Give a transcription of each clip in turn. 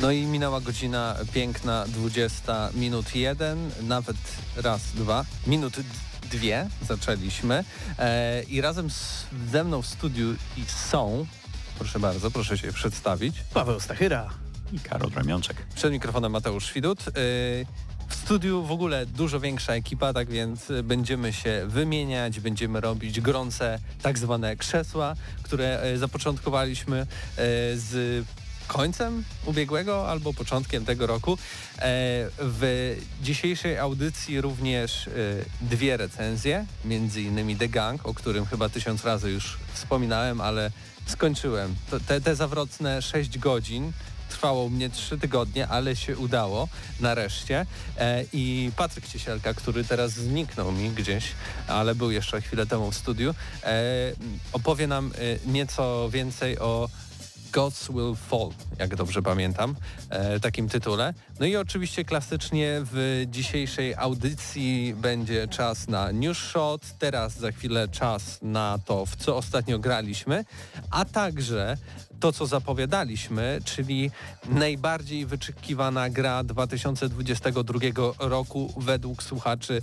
No i minęła godzina piękna, 20 minut 1, nawet raz, dwa, minut dwie zaczęliśmy e, i razem z, ze mną w studiu i są, proszę bardzo, proszę się przedstawić. Paweł Stachyra i Karol Ramionczek. Przed mikrofonem Mateusz Widut. E, w studiu w ogóle dużo większa ekipa, tak więc będziemy się wymieniać, będziemy robić gorące tak zwane krzesła, które e, zapoczątkowaliśmy e, z końcem ubiegłego albo początkiem tego roku. E, w dzisiejszej audycji również e, dwie recenzje, między innymi The Gang, o którym chyba tysiąc razy już wspominałem, ale skończyłem. Te, te zawrotne 6 godzin trwało mnie trzy tygodnie, ale się udało nareszcie. E, I Patryk Ciesielka, który teraz zniknął mi gdzieś, ale był jeszcze chwilę temu w studiu, opowie nam nieco więcej o Gods Will Fall, jak dobrze pamiętam, e, takim tytule. No i oczywiście klasycznie w dzisiejszej audycji będzie czas na News Shot, teraz za chwilę czas na to, w co ostatnio graliśmy, a także to, co zapowiadaliśmy, czyli najbardziej wyczekiwana gra 2022 roku według słuchaczy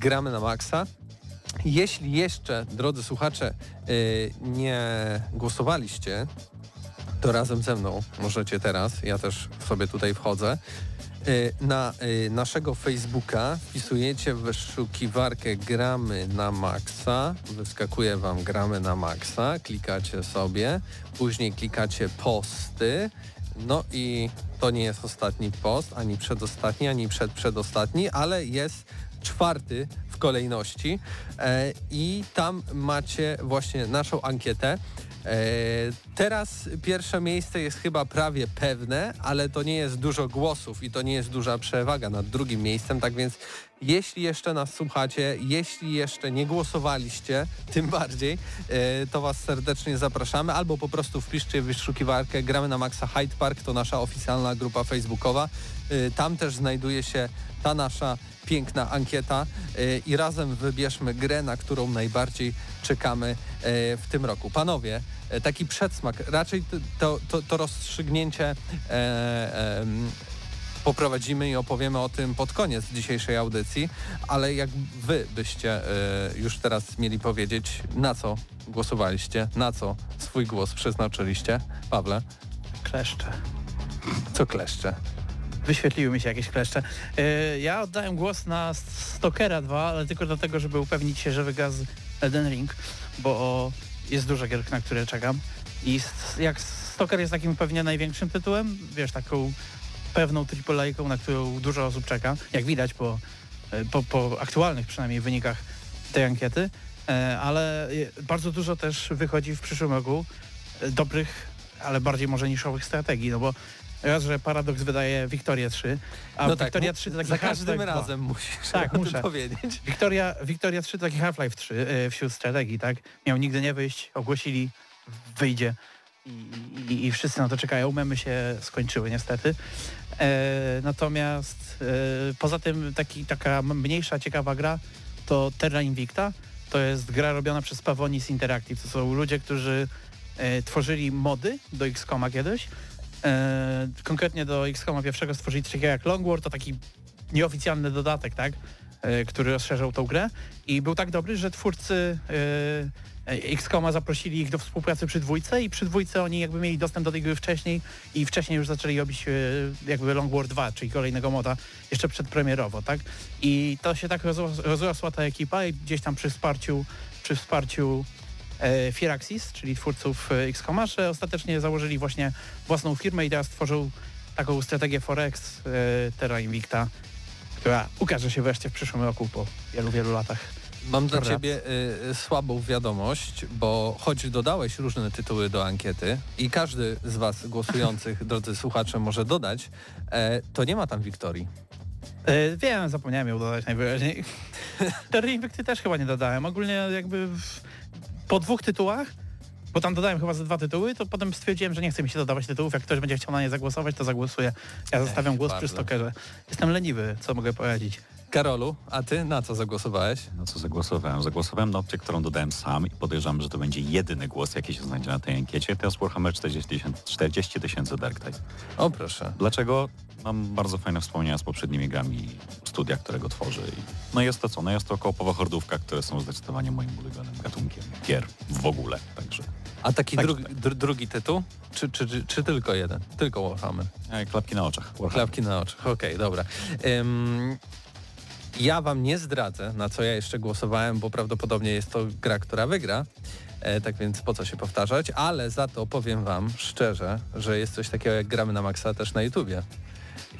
Gramy na Maxa. Jeśli jeszcze, drodzy słuchacze, yy, nie głosowaliście, to razem ze mną możecie teraz, ja też sobie tutaj wchodzę, y, na y, naszego Facebooka wpisujecie w wyszukiwarkę gramy na maksa, wyskakuje wam gramy na maksa, klikacie sobie, później klikacie posty, no i to nie jest ostatni post, ani przedostatni, ani przedprzedostatni, ale jest czwarty w kolejności. E, i tam macie właśnie naszą ankietę. E, teraz pierwsze miejsce jest chyba prawie pewne, ale to nie jest dużo głosów i to nie jest duża przewaga nad drugim miejscem, tak więc jeśli jeszcze nas słuchacie, jeśli jeszcze nie głosowaliście, tym bardziej, e, to Was serdecznie zapraszamy, albo po prostu wpiszcie w wyszukiwarkę Gramy na Maxa Hyde Park, to nasza oficjalna grupa facebookowa. E, tam też znajduje się ta nasza piękna ankieta i razem wybierzmy grę, na którą najbardziej czekamy w tym roku. Panowie, taki przedsmak. Raczej to, to, to rozstrzygnięcie poprowadzimy i opowiemy o tym pod koniec dzisiejszej audycji, ale jak wy byście już teraz mieli powiedzieć, na co głosowaliście, na co swój głos przeznaczyliście? Pawle? Kleszcze. Co kleszcze? Wyświetliły mi się jakieś kleszcze. E, ja oddałem głos na Stokera 2, ale tylko dlatego, żeby upewnić się, że wygaz Elden Ring, bo jest dużo gier, na które czekam. I jak Stalker jest takim pewnie największym tytułem, wiesz, taką pewną AAA, na którą dużo osób czeka, jak widać po, e, po, po aktualnych przynajmniej wynikach tej ankiety, e, ale bardzo dużo też wychodzi w przyszłym roku dobrych, ale bardziej może niszowych strategii, no bo raz, że Paradox wydaje Wiktorię 3, a no tak, Wiktoria 3 to taki Za każdym razem musisz tak, muszę. powiedzieć. Wiktoria, Wiktoria 3 to taki Half-Life 3 yy, wśród strategii, tak? Miał nigdy nie wyjść, ogłosili, wyjdzie i, i, i wszyscy na to czekają. Memy się skończyły niestety. E, natomiast e, poza tym taki, taka mniejsza, ciekawa gra to Terra Invicta. To jest gra robiona przez Pavonis Interactive. To są ludzie, którzy e, tworzyli mody do XCOMa kiedyś E, konkretnie do XCOMa pierwszego stworzyli coś takiego jak Long War, to taki nieoficjalny dodatek, tak? E, który rozszerzał tą grę i był tak dobry, że twórcy e, XCOMa zaprosili ich do współpracy przy dwójce i przy dwójce oni jakby mieli dostęp do tej gry wcześniej i wcześniej już zaczęli robić jakby Long War 2, czyli kolejnego moda jeszcze przedpremierowo, tak? I to się tak rozrosła ta ekipa i gdzieś tam przy wsparciu, przy wsparciu Firaxis, czyli twórców e, XCOMa, że ostatecznie założyli właśnie własną firmę i teraz tworzą taką strategię Forex e, Terra Invicta, która ukaże się wreszcie w przyszłym roku po wielu, wielu latach. Mam dla Ciebie y, słabą wiadomość, bo choć dodałeś różne tytuły do ankiety i każdy z Was głosujących, drodzy słuchacze, może dodać, e, to nie ma tam Wiktorii. E, wiem, zapomniałem ją dodać najwyraźniej. Terra Invicty też chyba nie dodałem. Ogólnie jakby po dwóch tytułach, bo tam dodałem chyba ze dwa tytuły, to potem stwierdziłem, że nie chce mi się dodawać tytułów. Jak ktoś będzie chciał na nie zagłosować, to zagłosuję. Ja zostawiam głos przy stokerze. Jestem leniwy, co mogę powiedzieć. Karolu, a ty na co zagłosowałeś? Na co zagłosowałem? Zagłosowałem na opcję, którą dodałem sam i podejrzewam, że to będzie jedyny głos, jaki się znajdzie na tej ankiecie. To jest Warhammer 40 tysięcy Dark Tide. O proszę. Dlaczego? Mam bardzo fajne wspomnienia z poprzednimi grami studia, którego tworzy. No jest to co? No jest to kołopowa hordówka, które są zdecydowanie moim ulubionym gatunkiem gier w ogóle. Także A taki Tak, drugi, tak. dr, drugi tytuł? Czy, czy, czy, czy tylko jeden? Tylko Warhammer. e, klapki na oczach. Warhammer. Klapki na oczach. Okej, dobra. Ym, ja wam nie zdradzę, na co ja jeszcze głosowałem, bo prawdopodobnie jest to gra, która wygra. E, tak więc po co się powtarzać, ale za to powiem wam szczerze, że jest coś takiego jak gramy na maksa też na YouTubie.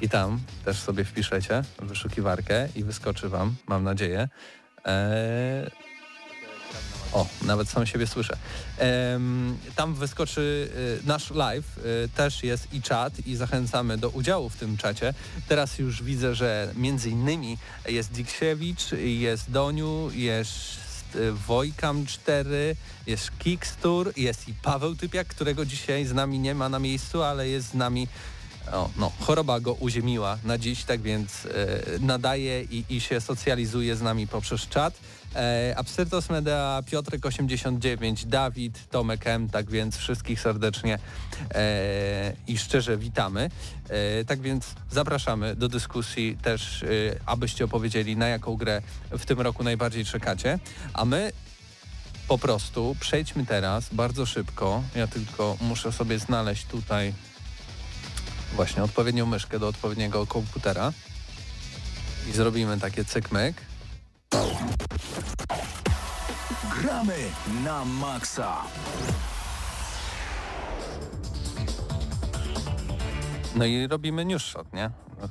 I tam też sobie wpiszecie wyszukiwarkę i wyskoczy wam, mam nadzieję. E, o, nawet sam siebie słyszę. Tam wyskoczy y, nasz live, y, też jest i czat i zachęcamy do udziału w tym czacie. Teraz już widzę, że między innymi jest Diksiewicz, jest Doniu, jest y, Wojkam 4, jest Kickstur, jest i Paweł Typiak, którego dzisiaj z nami nie ma na miejscu, ale jest z nami o, no, choroba go uziemiła na dziś, tak więc e, nadaje i, i się socjalizuje z nami poprzez czat. E, Absyrtos Media, Piotrek 89, Dawid, Tomek M, tak więc wszystkich serdecznie e, i szczerze witamy. E, tak więc zapraszamy do dyskusji też, e, abyście opowiedzieli na jaką grę w tym roku najbardziej czekacie, a my po prostu przejdźmy teraz bardzo szybko. Ja tylko muszę sobie znaleźć tutaj właśnie odpowiednią myszkę do odpowiedniego komputera i zrobimy takie cykmyk. Gramy na maksa. No i robimy news shot, nie?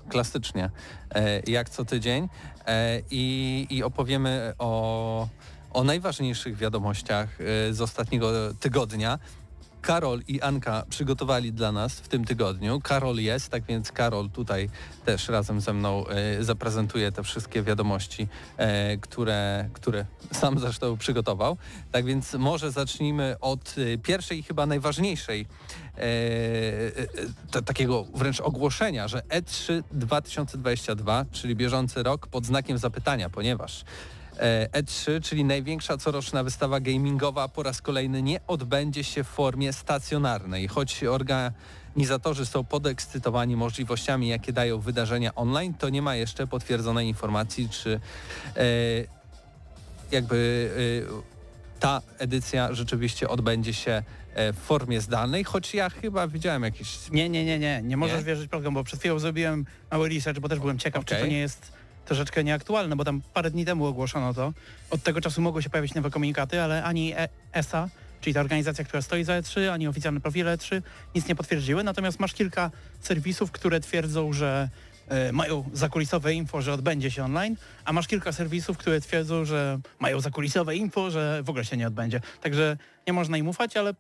Klasycznie, e, jak co tydzień e, i, i opowiemy o, o najważniejszych wiadomościach e, z ostatniego tygodnia. Karol i Anka przygotowali dla nas w tym tygodniu. Karol jest, tak więc Karol tutaj też razem ze mną e, zaprezentuje te wszystkie wiadomości, e, które, które sam zresztą przygotował. Tak więc może zacznijmy od e, pierwszej i chyba najważniejszej takiego wręcz ogłoszenia, że E E3 2022, czyli bieżący rok pod znakiem zapytania, ponieważ E3, czyli największa coroczna wystawa gamingowa po raz kolejny nie odbędzie się w formie stacjonarnej, choć organizatorzy są podekscytowani możliwościami, jakie dają wydarzenia online, to nie ma jeszcze potwierdzonej informacji, czy e, jakby e, ta edycja rzeczywiście odbędzie się e, w formie zdalnej, choć ja chyba widziałem jakieś... Nie, nie, nie, nie. Nie możesz Nie? wierzyć program, bo przed chwilą zrobiłem mały research, bo też byłem ciekaw, czy Okej. to nie jest troszeczkę nieaktualne, bo tam parę dni temu ogłoszono to. Od tego czasu mogły się pojawić nowe komunikaty, ale ani E- ESA, czyli ta organizacja, która stoi za E3, ani oficjalne profile E3 nic nie potwierdziły. Natomiast masz kilka serwisów, które twierdzą, że e, mają zakulisowe info, że odbędzie się online, a masz kilka serwisów, które twierdzą, że mają zakulisowe info, że w ogóle się nie odbędzie. Także nie można im ufać, ale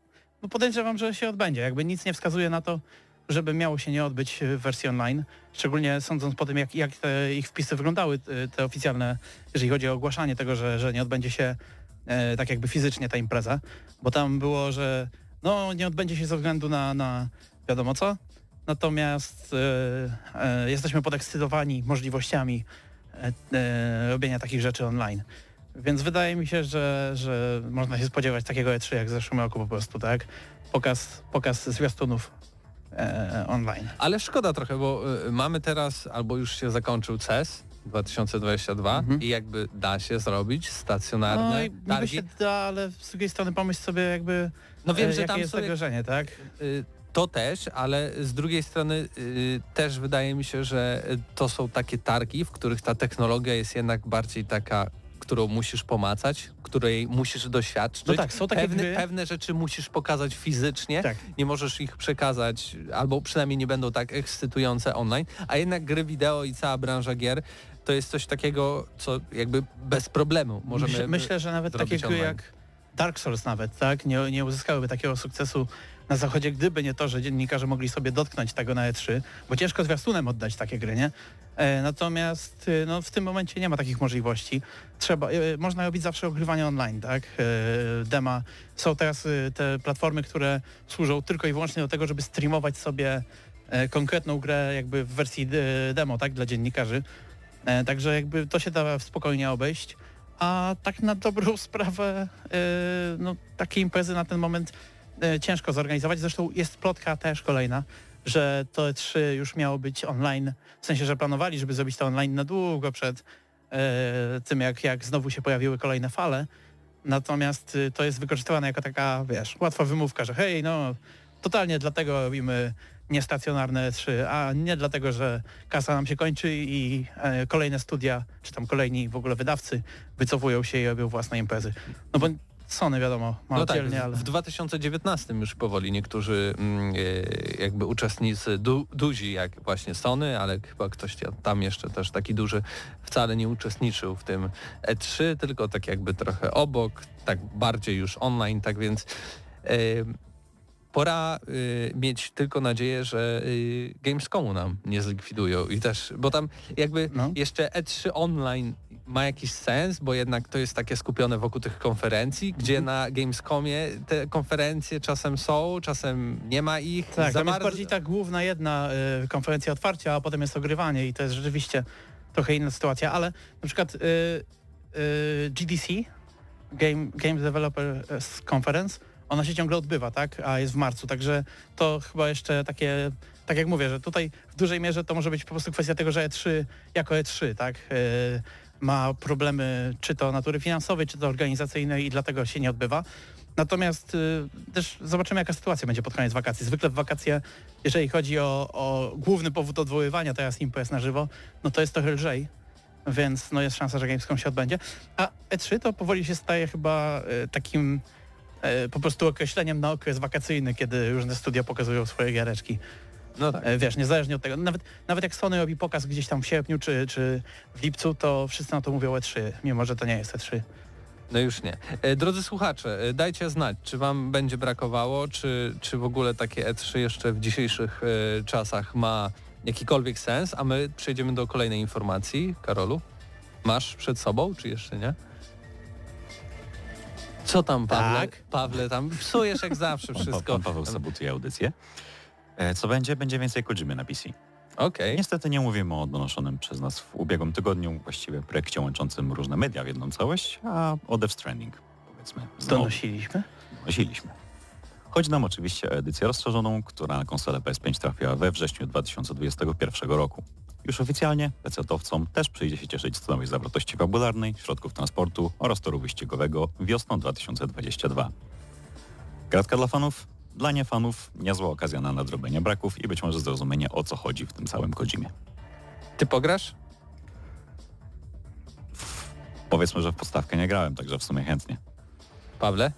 podejrzewam, że się odbędzie. Jakby nic nie wskazuje na to, żeby miało się nie odbyć w wersji online. Szczególnie sądząc po tym, jak, jak te ich wpisy wyglądały, te- te oficjalne, jeżeli chodzi o ogłaszanie tego, że, że nie odbędzie się e, tak jakby fizycznie ta impreza. Bo tam było, że no nie odbędzie się ze względu na, na wiadomo co. Natomiast e, e, jesteśmy podekscytowani możliwościami e, e, robienia takich rzeczy online. Więc wydaje mi się, że, że można się spodziewać takiego E3 jak w zeszłym roku po prostu, tak? Pokaz, pokaz zwiastunów e, online. Ale szkoda trochę, bo y, mamy teraz, albo już się zakończył CES 2022 Mhm. i jakby da się zrobić stacjonarne No targi. się da, ale z drugiej strony pomyśl sobie jakby No wiem, e, że jakie tam jest sobie, zagrożenie, tak? to też, ale z drugiej strony też wydaje mi się, że to są takie targi, w których ta technologia jest jednak bardziej taka, którą musisz pomacać, której musisz doświadczyć. No tak, są takie pewne, gry. pewne rzeczy musisz pokazać fizycznie, Tak. nie możesz ich przekazać, albo przynajmniej nie będą tak ekscytujące online, a jednak gry wideo i cała branża gier to jest coś takiego, co jakby bez problemu możemy... Myślę, myślę, że nawet takie gry online. jak Dark Souls nawet, tak? Nie, nie uzyskałyby takiego sukcesu na zachodzie, gdyby nie to, że dziennikarze mogli sobie dotknąć tego na E3, bo ciężko zwiastunem oddać takie gry, nie? E, natomiast e, no, w tym momencie nie ma takich możliwości. Trzeba, e, można robić zawsze ogrywanie online, tak? Dema. Są teraz te platformy, które służą tylko i wyłącznie do tego, żeby streamować sobie konkretną grę jakby w wersji demo, tak? Dla dziennikarzy. Także jakby to się da spokojnie obejść. A tak na dobrą sprawę, no takie imprezy na ten moment ciężko zorganizować. Zresztą jest plotka też kolejna, że to E3 już miało być online, w sensie, że planowali, żeby zrobić to online na długo przed e, tym, jak, jak znowu się pojawiły kolejne fale. Natomiast y, to jest wykorzystywane jako taka, wiesz, łatwa wymówka, że hej, no totalnie dlatego robimy niestacjonarne 3, a nie dlatego, że kasa nam się kończy i e, kolejne studia, czy tam kolejni w ogóle wydawcy wycofują się i robią własne imprezy. No bo Sony wiadomo, ma No tak, oddzielnie, ale... w 2019 już powoli niektórzy mm, e, jakby uczestnicy du, duzi, jak właśnie Sony, ale chyba ktoś tam jeszcze też taki duży wcale nie uczestniczył w tym E3, tylko tak jakby trochę obok, tak bardziej już online, tak więc e, pora y, mieć tylko nadzieję, że y, Gamescomu nam nie zlikwidują i też, bo tam jakby No. jeszcze E3 online ma jakiś sens, bo jednak to jest takie skupione wokół tych konferencji, gdzie Mhm. na Gamescomie te konferencje czasem są, czasem nie ma ich. Tak, Za tam jest bardziej ta główna jedna y, konferencja otwarcia, a potem jest ogrywanie i to jest rzeczywiście trochę inna sytuacja, ale na przykład y, y, GDC, Game, Game Developers Conference, ona się ciągle odbywa, tak? A jest w marcu, także to chyba jeszcze takie, tak jak mówię, że tutaj w dużej mierze to może być po prostu kwestia tego, że E3 jako E3, tak? Y, ma problemy czy to natury finansowej, czy to organizacyjnej i dlatego się nie odbywa. Natomiast y, też zobaczymy, jaka sytuacja będzie pod koniec wakacji. Zwykle w wakacje, jeżeli chodzi o, o główny powód odwoływania teraz imprez na żywo, no to jest trochę lżej, więc no jest szansa, że Gamescom się odbędzie. A E3 to powoli się staje chyba y, takim po prostu określeniem na okres wakacyjny, kiedy różne studia pokazują swoje giereczki. No tak. E, Wiesz, niezależnie od tego, nawet, nawet jak Sony robi pokaz gdzieś tam w sierpniu czy, czy w lipcu, to wszyscy na to mówią E3, mimo że to nie jest E E3. No już nie. E, Drodzy słuchacze, e, dajcie znać, czy wam będzie brakowało, czy, czy w ogóle takie E3 jeszcze w dzisiejszych e, czasach ma jakikolwiek sens, a my przejdziemy do kolejnej informacji. Karolu, masz przed sobą, czy jeszcze nie? Co tam, Pawle? Tak. Pawle, tam psujesz jak zawsze wszystko. pan Paweł sabotuje audycję. E, Co będzie? Będzie więcej Kojimy na PC. Okej. Niestety nie mówimy o donoszonym przez nas w ubiegłym tygodniu właściwie projekcie łączącym różne media w jedną całość, a o Death Stranding, powiedzmy. znowu Donosiliśmy? Donosiliśmy. Chodzi nam oczywiście o edycję rozszerzoną, która na konsolę PS5 trafiła we wrześniu 2021 roku. Już oficjalnie PC-towcom też przyjdzie się cieszyć z nowej zawartości fabularnej, środków transportu oraz toru wyścigowego wiosną 2022. Gratka dla fanów? Dla niefanów niezła okazja na nadrobienie braków i być może zrozumienie o co chodzi w tym całym Kodzimie. Ty pograsz? Powiedzmy, że w podstawkę nie grałem, także w sumie chętnie. Pawle?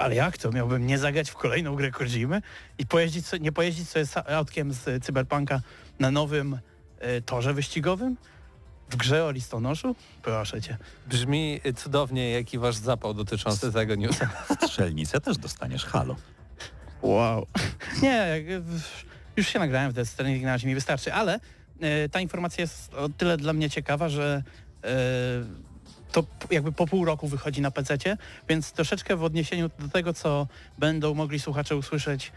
Ale jak to? Miałbym nie zagrać w kolejną grę Kojimy i pojeździć, nie pojeździć sobie autkiem z Cyberpunka na nowym y, torze wyścigowym? W grze o listonoszu? Proszę cię. Brzmi cudownie, jaki wasz zapał dotyczący tego newsa. Strzelnicę też dostaniesz, halo. Wow. Nie, w- już się nagrałem w Death Stranding, na razie mi wystarczy, ale y, ta informacja jest o tyle dla mnie ciekawa, że y, to jakby po pół roku wychodzi na PC, więc troszeczkę w odniesieniu do tego, co będą mogli słuchacze usłyszeć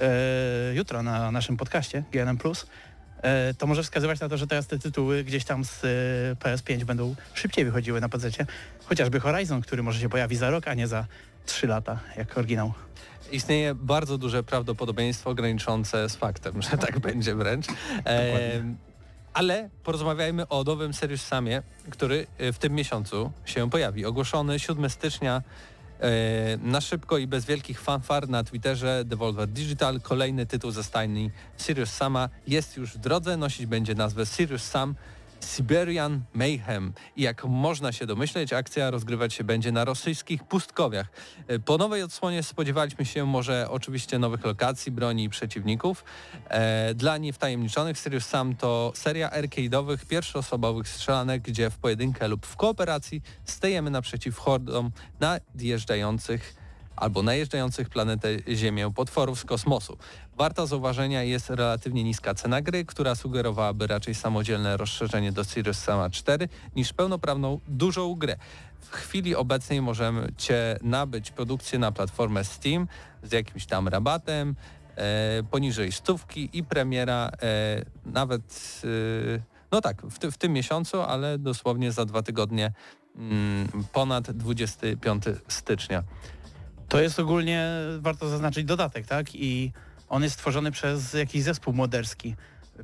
e, jutro na naszym podcaście GNM+, e, to może wskazywać na to, że teraz te tytuły gdzieś tam z e, PS5 będą szybciej wychodziły na PC. Chociażby Horizon, który może się pojawi za rok, a nie za 3 lata, jak oryginał. Istnieje bardzo duże prawdopodobieństwo graniczące z faktem, że tak będzie wręcz. E, ale porozmawiajmy o nowym Serious Samie, który e, w tym miesiącu się pojawi. Ogłoszony 7 stycznia e, na szybko i bez wielkich fanfar na Twitterze Devolver Digital. Kolejny tytuł ze stajni Serious Sama jest już w drodze. Nosić będzie nazwę Serious Sam Siberian Mayhem. I jak można się domyśleć, akcja rozgrywać się będzie na rosyjskich pustkowiach. E, Po nowej odsłonie spodziewaliśmy się może oczywiście nowych lokacji, broni i przeciwników. E, Dla niewtajemniczonych Serious Sam to seria arcade'owych, pierwszoosobowych strzelanek, gdzie w pojedynkę lub w kooperacji stajemy naprzeciw hordom nadjeżdżających albo najeżdżających planetę Ziemię potworów z kosmosu. Warta zauważenia jest relatywnie niska cena gry, która sugerowałaby raczej samodzielne rozszerzenie do Sirius Sama 4 niż pełnoprawną dużą grę. W chwili obecnej możemy cię nabyć produkcję na platformę Steam z jakimś tam rabatem, e, poniżej stówki i premiera e, nawet e, No tak, w, ty, w tym miesiącu, ale dosłownie za dwa tygodnie mm, ponad 25 stycznia. To jest ogólnie, warto zaznaczyć, dodatek, tak? I on jest stworzony przez jakiś zespół moderski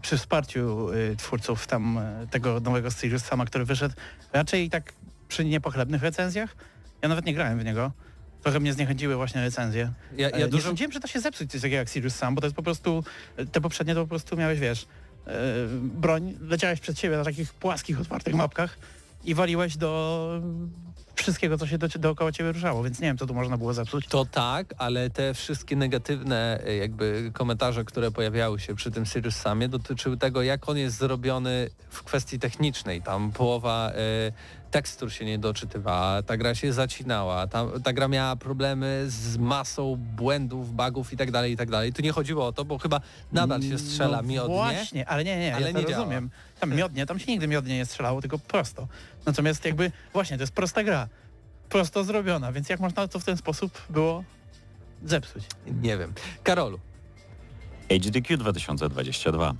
przy wsparciu y, twórców tam y, tego nowego Sirius Sama, który wyszedł raczej tak przy niepochlebnych recenzjach. Ja nawet nie grałem w niego. Trochę mnie zniechęciły właśnie recenzje. Ja, Ja nie dużo... sądziłem, że da się zepsuć coś takiego jak Sirius Sam, bo to jest po prostu, te poprzednie to po prostu miałeś, wiesz, y, broń, leciałeś przed siebie na takich płaskich, otwartych mapkach i waliłeś do wszystkiego, co się do, dookoła ciebie ruszało, więc nie wiem, co tu można było zepsuć. To tak, ale te wszystkie negatywne e, jakby komentarze, które pojawiały się przy tym Sirius Samie dotyczyły tego, jak on jest zrobiony w kwestii technicznej. Tam połowa e, tekstur się nie doczytywała, ta gra się zacinała, ta, ta gra miała problemy z masą błędów, bugów i tak dalej, i tak dalej. Tu nie chodziło o to, bo chyba nadal się strzela no miodnie. Właśnie, ale nie, nie, ale ja nie działa. Tam miodnie, tam się nigdy miodnie nie strzelało, tylko prosto. Natomiast jakby, właśnie, to jest prosta gra. Prosto zrobiona, więc jak można to w ten sposób było zepsuć? Nie wiem. Karolu, HDQ 2022.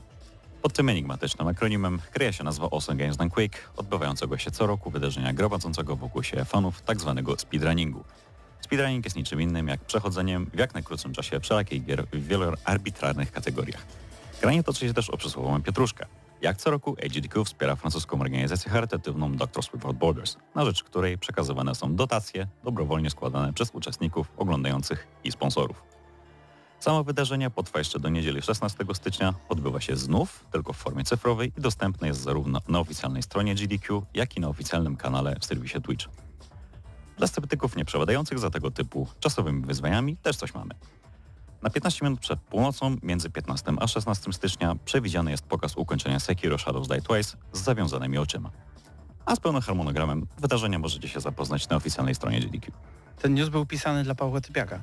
Pod tym enigmatycznym akronimem kryje się nazwa Awesome Games Done Quick, odbywającego się co roku wydarzenia gromadzącego wokół się fanów tzw. speedrunningu. Speedrunning jest niczym innym jak przechodzeniem w jak najkrótszym czasie wszelakiej gier w wielu arbitralnych kategoriach. Granie toczy się też o przysłowiową pietruszkę. Jak co roku HDQ wspiera francuską organizację charytatywną Doctors Without Borders, na rzecz której przekazywane są dotacje dobrowolnie składane przez uczestników oglądających i sponsorów. Samo wydarzenie potrwa jeszcze do niedzieli 16 stycznia, odbywa się znów, tylko w formie cyfrowej i dostępne jest zarówno na oficjalnej stronie GDQ, jak i na oficjalnym kanale w serwisie Twitch. Dla sceptyków nieprzepadających za tego typu czasowymi wyzwaniami też coś mamy. Na 15 minut przed północą, między 15 a 16 stycznia, przewidziany jest pokaz ukończenia Sekiro Shadows Die Twice z zawiązanymi oczyma. A z pełnym harmonogramem wydarzenia możecie się zapoznać na oficjalnej stronie GDQ. Ten news był pisany dla Pawła Typiaka,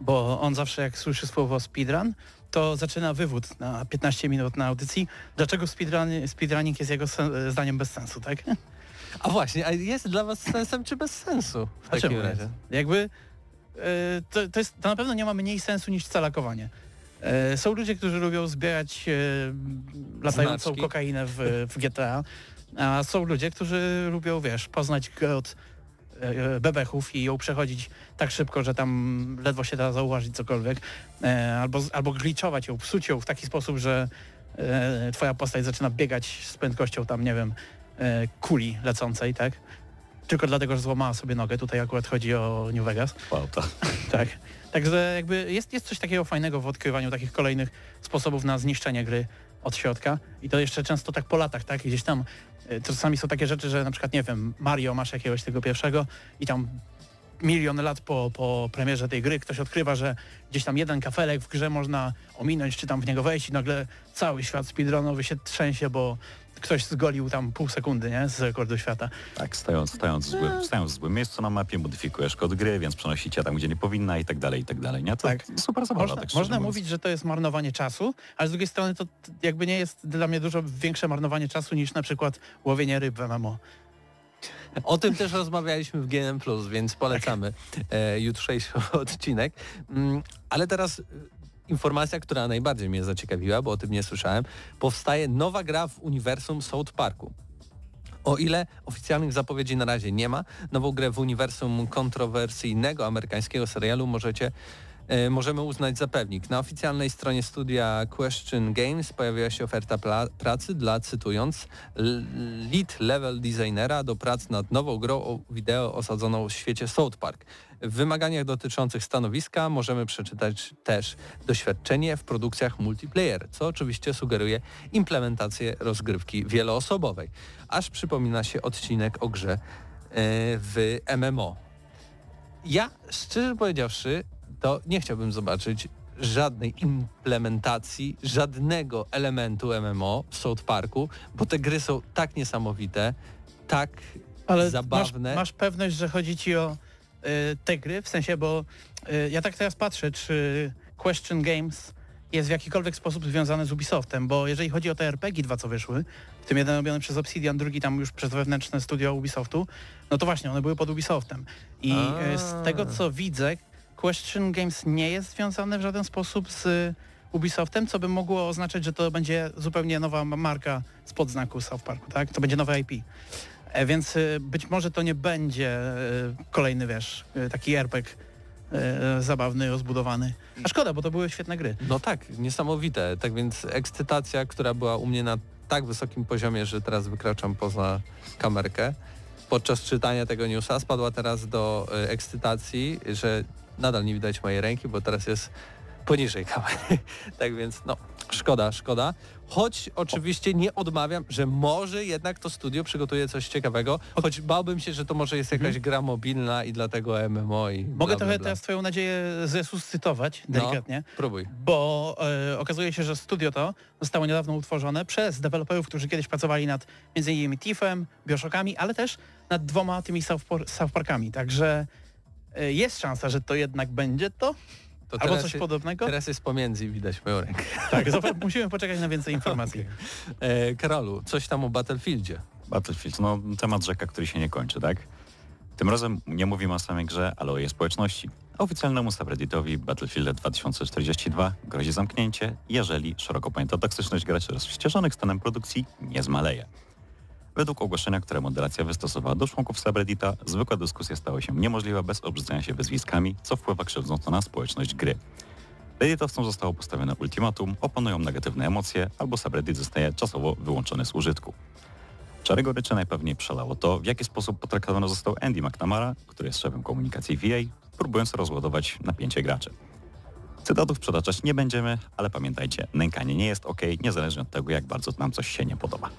bo on zawsze jak słyszy słowo speedrun, to zaczyna wywód na 15 minut na audycji, dlaczego speedrun, speedrunning jest jego sen, zdaniem bez sensu, tak? a właśnie, a jest dla was sensem czy bez sensu w A takim razie? Jakby to, to, jest, to na pewno nie ma mniej sensu niż calakowanie. E, Są ludzie, którzy lubią zbierać e, latającą Znaczki. kokainę w, w GTA, a są ludzie, którzy lubią, wiesz, poznać e, bebechów i ją przechodzić tak szybko, że tam ledwo się da zauważyć cokolwiek, e, albo, albo glitchować ją, psuć ją w taki sposób, że e, twoja postać zaczyna biegać z prędkością tam, nie wiem, e, kuli lecącej, tak? Tylko dlatego, że złamała sobie nogę. Tutaj akurat chodzi o New Vegas. Wow, to Tak. Także jakby jest, jest coś takiego fajnego w odkrywaniu takich kolejnych sposobów na zniszczenie gry od środka i to jeszcze często tak po latach, tak? Gdzieś tam y, czasami są takie rzeczy, że na przykład, nie wiem, Mario masz jakiegoś tego pierwszego i tam milion lat po, po premierze tej gry ktoś odkrywa, że gdzieś tam jeden kafelek w grze można ominąć, czy tam w niego wejść i nagle cały świat speedrunowy się trzęsie, bo ktoś zgolił tam pół sekundy, nie? Z rekordu świata. tak, stając, stając, w złym, stając w złym miejscu na mapie, modyfikujesz kod gry, więc przenosicie tam, gdzie nie powinna i tak dalej, i tak dalej, nie? To Tak. super zabawa, Można, tak można mówiąc. mówić, że to jest marnowanie czasu, ale z drugiej strony to jakby nie jest dla mnie dużo większe marnowanie czasu niż na przykład łowienie ryb w MMO. O tym też rozmawialiśmy w GNM+, więc polecamy e, jutrzejszy odcinek. Mm, ale teraz informacja, która najbardziej mnie zaciekawiła, bo o tym nie słyszałem. Powstaje nowa gra w uniwersum South Parku. O ile oficjalnych zapowiedzi na razie nie ma, nową grę w uniwersum kontrowersyjnego amerykańskiego serialu możecie e, możemy uznać za pewnik. Na oficjalnej stronie studia Question Games pojawiła się oferta pracy dla, cytując, lead level designera do prac nad nową grą o wideo osadzoną w świecie South Park. W wymaganiach dotyczących stanowiska możemy przeczytać też doświadczenie w produkcjach multiplayer, co oczywiście sugeruje implementację rozgrywki wieloosobowej. Aż przypomina się odcinek o grze e, w MMO. Ja, szczerze powiedziawszy, to nie chciałbym zobaczyć żadnej implementacji, żadnego elementu MMO w South Parku, bo te gry są tak niesamowite, tak Ale zabawne. Masz, masz pewność, że chodzi ci o te gry? W sensie, bo y, ja tak teraz patrzę, czy Question Games jest w jakikolwiek sposób związany z Ubisoftem, bo jeżeli chodzi o te RPG dwa, co wyszły, w tym jeden robiony przez Obsidian, drugi tam już przez wewnętrzne studio Ubisoftu, no to właśnie, one były pod Ubisoftem. I A. y, z tego, co widzę, Question Games nie jest związane w żaden sposób z Ubisoftem, co by mogło oznaczać, że to będzie zupełnie nowa marka spod znaku South Parku, tak? To będzie nowe IP. E, Więc y, być może to nie będzie y, kolejny, wiesz, taki y, zabawny, rozbudowany. A szkoda, bo to były świetne gry. No tak, niesamowite. Tak więc ekscytacja, która była u mnie na tak wysokim poziomie, że teraz wykraczam poza kamerkę. Podczas czytania tego newsa spadła teraz do ekscytacji, że nadal nie widać mojej ręki, bo teraz jest poniżej kamery. tak więc no, szkoda, szkoda. Choć oczywiście nie odmawiam, że może jednak to studio przygotuje coś ciekawego, choć bałbym się, że to może jest jakaś gra mobilna i dlatego MMO i bla, Mogę bla, trochę bla. teraz twoją nadzieję zresuscytować No. delikatnie. Próbuj. bo e, okazuje się, że studio to zostało niedawno utworzone przez deweloperów, którzy kiedyś pracowali nad m.in. Tiffem, Bioshockami, ale też nad dwoma tymi South, Par- South Parkami. Także e, jest szansa, że to jednak będzie to, To albo teraz coś podobnego. Teraz jest pomiędzy i widać moją rękę. Tak, musimy poczekać na więcej informacji. E, Karolu, coś tam o Battlefieldzie. Battlefield, no temat rzeka, który się nie kończy, tak? Tym razem nie mówimy o samej grze, ale o jej społeczności. Oficjalnemu subredditowi Battlefield 2042 grozi zamknięcie, jeżeli szeroko pojęta toksyczność graczy rozścieżonych stanem produkcji nie zmaleje. Według ogłoszenia, które moderacja wystosowała do członków subreddita, zwykła dyskusja stała się niemożliwa bez obrzydzania się wyzwiskami, co wpływa krzywdząco na społeczność gry. Redditowcom zostało postawione ultimatum, oponują negatywne emocje, albo subreddit zostaje czasowo wyłączony z użytku. Czarego ryczy najpewniej przelało to, w jaki sposób potraktowano został Andy McNamara, który jest szefem komunikacji VA, próbując rozładować napięcie graczy. Cytatów przytaczać nie będziemy, ale pamiętajcie, nękanie nie jest ok, niezależnie od tego, jak bardzo nam coś się nie podoba.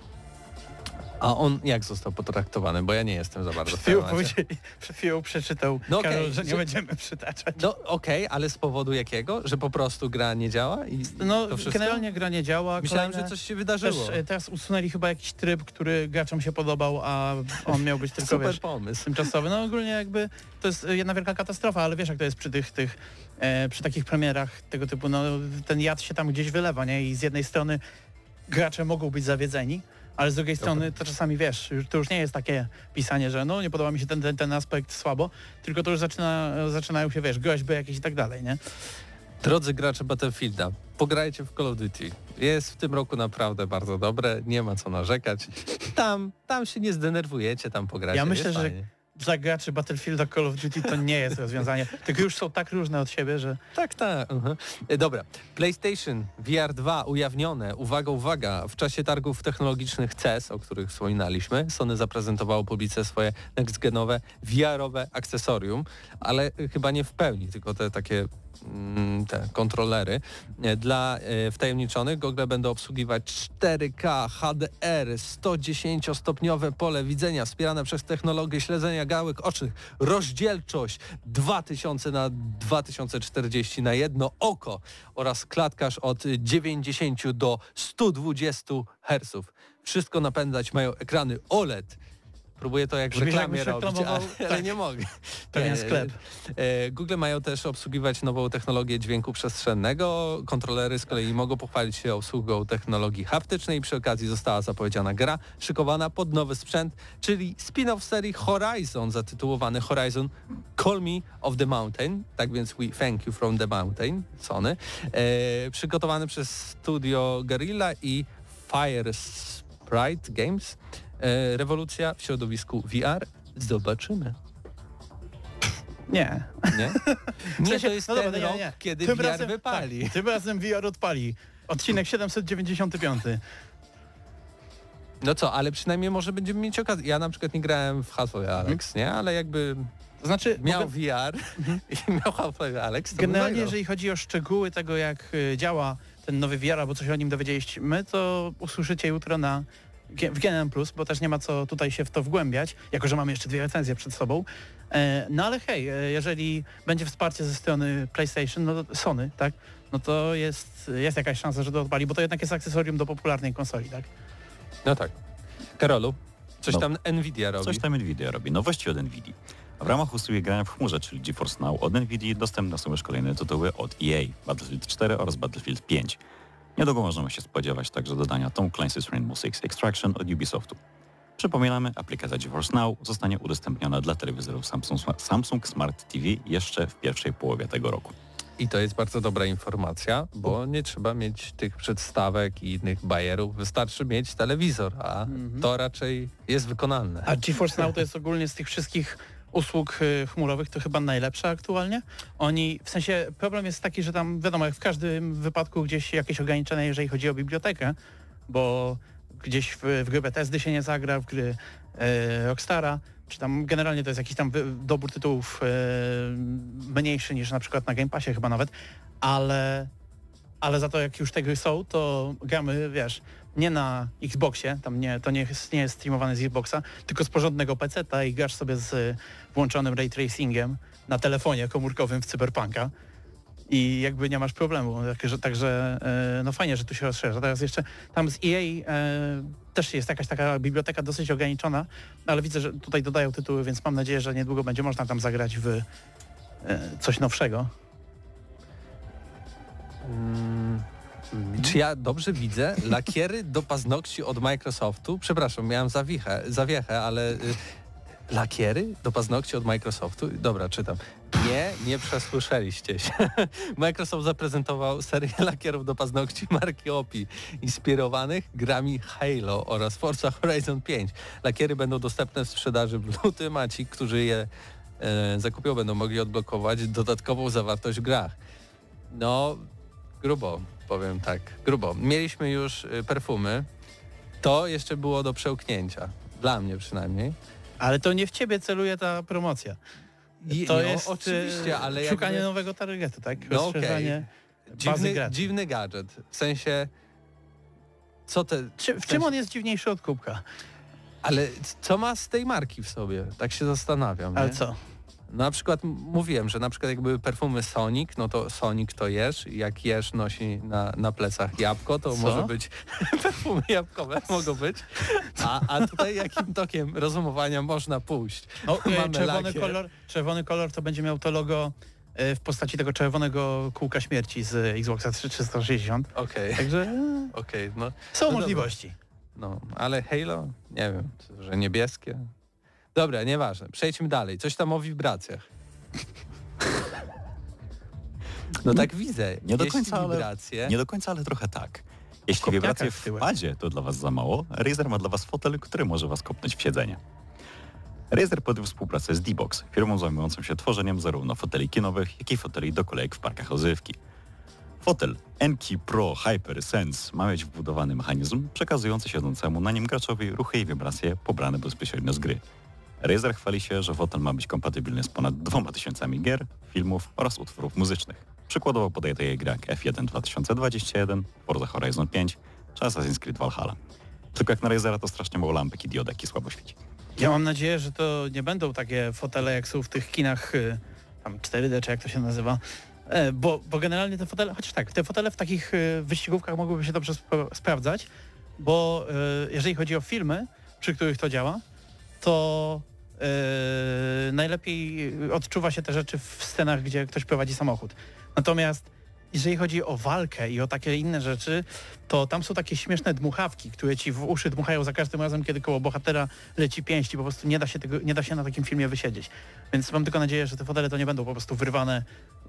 A on jak został potraktowany? Bo ja nie jestem za bardzo Przed przed chwilą przeczytał No Karol, że nie że- będziemy przytaczać. No okej, ale z powodu jakiego? Że po prostu gra nie działa? I No, generalnie gra nie działa. Myślałem, kolejne- że coś się wydarzyło. Też, e, teraz usunęli chyba jakiś tryb, który graczom się podobał, a on miał być tylko, Super wiesz, pomysł. tymczasowy. No ogólnie jakby to jest jedna wielka katastrofa, ale wiesz jak to jest przy tych, tych e, przy takich premierach tego typu, no ten jad się tam gdzieś wylewa, nie? I z jednej strony gracze mogą być zawiedzeni, ale z drugiej strony to czasami wiesz, to już nie jest takie pisanie, że no nie podoba mi się ten, ten, ten aspekt słabo, tylko to już zaczyna, zaczynają się, wiesz, groźby jakieś i tak dalej, nie? Drodzy gracze Battlefielda, pograjcie w Call of Duty. Jest w tym roku naprawdę bardzo dobre, nie ma co narzekać. Tam, tam się nie zdenerwujecie, tam pogracie. Ja myślę, że fajnie. Dla graczy Battlefielda Call of Duty to nie jest rozwiązanie. Gry już są tak różne od siebie, że Tak, tak. E, Dobra. PlayStation VR 2 ujawnione. Uwaga, uwaga. W czasie targów technologicznych CES, o których wspominaliśmy, Sony zaprezentowało publice swoje next-genowe VR-owe akcesorium, ale e, chyba nie w pełni, tylko te takie te kontrolery. E, Dla e, wtajemniczonych gogle będą obsługiwać 4K, HDR, 110-stopniowe pole widzenia wspierane przez technologię śledzenia gałek ocznych, rozdzielczość 2000 na 2040 na jedno oko oraz klatkarz od 90 do 120 Hz. Wszystko napędzać mają ekrany OLED. Próbuję to jak Brzmi, reklamie robić, ale, ale tak. nie mogę. Pewien E, sklep. E, Google mają też obsługiwać nową technologię dźwięku przestrzennego. Kontrolery z kolei mogą pochwalić się obsługą technologii haptycznej. Przy okazji została zapowiedziana gra szykowana pod nowy sprzęt, czyli spin-off serii Horizon zatytułowany Horizon Call Me of the Mountain. Tak więc We Thank You from the Mountain, Sony. E, przygotowany przez studio Guerrilla i Fire Sprite Games. E, rewolucja w środowisku VR. Zobaczymy. nie. Nie? Nie, to jest no ten dobra, nie, rok, nie. kiedy Tym VR razem- wypali. Tak, tym razem VR odpali. Odcinek 795. No co, ale przynajmniej może będziemy mieć okazję. Ja na przykład nie grałem w Half-Life Alex, nie? Ale jakby To znaczy, miał mogę- VR i miał Half-Life Alex, generalnie jeżeli chodzi o szczegóły tego, jak y, działa ten nowy VR, albo coś o nim dowiedzieliśmy, to usłyszycie jutro na w GNM+, bo też nie ma co tutaj się w to wgłębiać, jako że mamy jeszcze dwie recenzje przed sobą. E, No ale hej, e, jeżeli będzie wsparcie ze strony PlayStation, no to Sony, tak, no to jest, jest jakaś szansa, że to odpali, bo to jednak jest akcesorium do popularnej konsoli, tak? No tak. Karolu, coś No. tam Nvidia robi. Coś tam Nvidia robi, nowości od Nvidia. W ramach usługi grania w chmurze, czyli GeForce Now od Nvidia dostępne są już kolejne tytuły od EA, Battlefield 4 oraz Battlefield 5. Niedługo możemy się spodziewać także dodania Tom Clancy's Rainbow Six Extraction od Ubisoftu. Przypominamy, aplikacja GeForce Now zostanie udostępniona dla telewizorów Samsung, Samsung Smart TV jeszcze w pierwszej połowie tego roku. I to jest bardzo dobra informacja, bo nie trzeba mieć tych przedstawek i innych bajerów, wystarczy mieć telewizor, a Mhm. to raczej jest wykonalne. A GeForce Now to jest ogólnie z tych wszystkich usług y, chmurowych to chyba najlepsza aktualnie. Oni, w sensie problem jest taki, że tam wiadomo, jak w każdym wypadku gdzieś jakieś ograniczenia, jeżeli chodzi o bibliotekę, bo gdzieś w, w gry Bethesdy się nie zagra, w gry e, Rockstara, czy tam generalnie to jest jakiś tam dobór tytułów e, mniejszy niż na przykład na Game Passie chyba nawet, ale ale za to jak już te gry są, to gramy, wiesz, nie na Xboxie, tam nie, to nie jest, nie jest streamowane z Xboxa, tylko z porządnego PC-ta i grasz sobie z włączonym ray tracingiem na telefonie komórkowym w Cyberpunka i jakby nie masz problemu. Także, także e, no fajnie, że tu się rozszerza. Teraz jeszcze tam z EA e, też jest jakaś taka biblioteka dosyć ograniczona, ale widzę, że tutaj dodają tytuły, więc mam nadzieję, że niedługo będzie można tam zagrać w e, coś nowszego. Czy ja dobrze widzę? Lakiery do paznokci od Microsoftu? Przepraszam, miałem zawiechę, zawiechę ale y, lakiery do paznokci od Microsoftu? Dobra, czytam. Nie, nie przesłyszeliście się. Microsoft zaprezentował serię lakierów do paznokci marki OPI, inspirowanych grami Halo oraz Forza Horizon 5. Lakiery będą dostępne w sprzedaży w lutym, a ci, którzy je e, zakupią, będą mogli odblokować dodatkową zawartość w grach. No, grubo, powiem tak, grubo. Mieliśmy już y, perfumy. To jeszcze było do przełknięcia. Dla mnie przynajmniej. Ale to nie w ciebie celuje ta promocja. I- To no, jest oczywiście, e, ale szukanie jakby- nowego targetu, tak? No bazy Dziwny, graczy. dziwny gadżet. W sensie, co te... Czy, w sensie- czym on jest dziwniejszy od kubka? Ale co ma z tej marki w sobie? Tak się zastanawiam. Ale nie? co? Na przykład mówiłem, że na przykład jak były perfumy Sonic, no to Sonic to jesz, i jak jesz nosi na, na plecach jabłko, to Co? może być perfumy jabłkowe mogą być. A, a tutaj jakim tokiem rozumowania można pójść? No, e, Mamy czerwony, lakier. kolor, czerwony kolor to będzie miał to logo e, w postaci tego czerwonego kółka śmierci z Xboxa 360. Okej, Także e, okej, no, są No możliwości. no, ale Halo, nie wiem, że niebieskie. Dobra, nieważne, przejdźmy dalej. Coś tam o wibracjach. No tak widzę. Nie do końca, ale- wibracje, Nie do końca, ale trochę tak. Jeśli wibracje w tyłek. wpadzie, to dla Was za mało. Razer ma dla Was fotel, który może Was kopnąć w siedzenie. Razer podjął współpracę z D-Box, firmą zajmującą się tworzeniem zarówno foteli kinowych, jak i foteli do kolejek w parkach rozrywki. Fotel Enki Pro Hyper Sense ma mieć wbudowany mechanizm przekazujący siedzącemu na nim graczowi ruchy i wibracje pobrane bezpośrednio z gry. Razer chwali się, że fotel ma być kompatybilny z ponad dwoma tysiącami gier, filmów oraz utworów muzycznych. Przykładowo podaje takie gry jak F1 2021, Forza Horizon 5 czy Assassin's Creed Valhalla. Tylko jak na Razera to strasznie mało lampek i diodek i słabo świeci. Ja mam nadzieję, że to nie będą takie fotele, jak są w tych kinach y, tam 4D, czy jak to się nazywa. E, Bo, bo generalnie te fotele, chociaż tak, te fotele w takich y, wyścigówkach mogłyby się dobrze spra- sprawdzać, bo y, jeżeli chodzi o filmy, przy których to działa, to y, najlepiej odczuwa się te rzeczy w scenach, gdzie ktoś prowadzi samochód. Natomiast jeżeli chodzi o walkę i o takie inne rzeczy, to tam są takie śmieszne dmuchawki, które ci w uszy dmuchają za każdym razem, kiedy koło bohatera leci pięść i po prostu nie da się, tego, nie da się na takim filmie wysiedzieć. Więc mam tylko nadzieję, że te fotele to nie będą po prostu wyrwane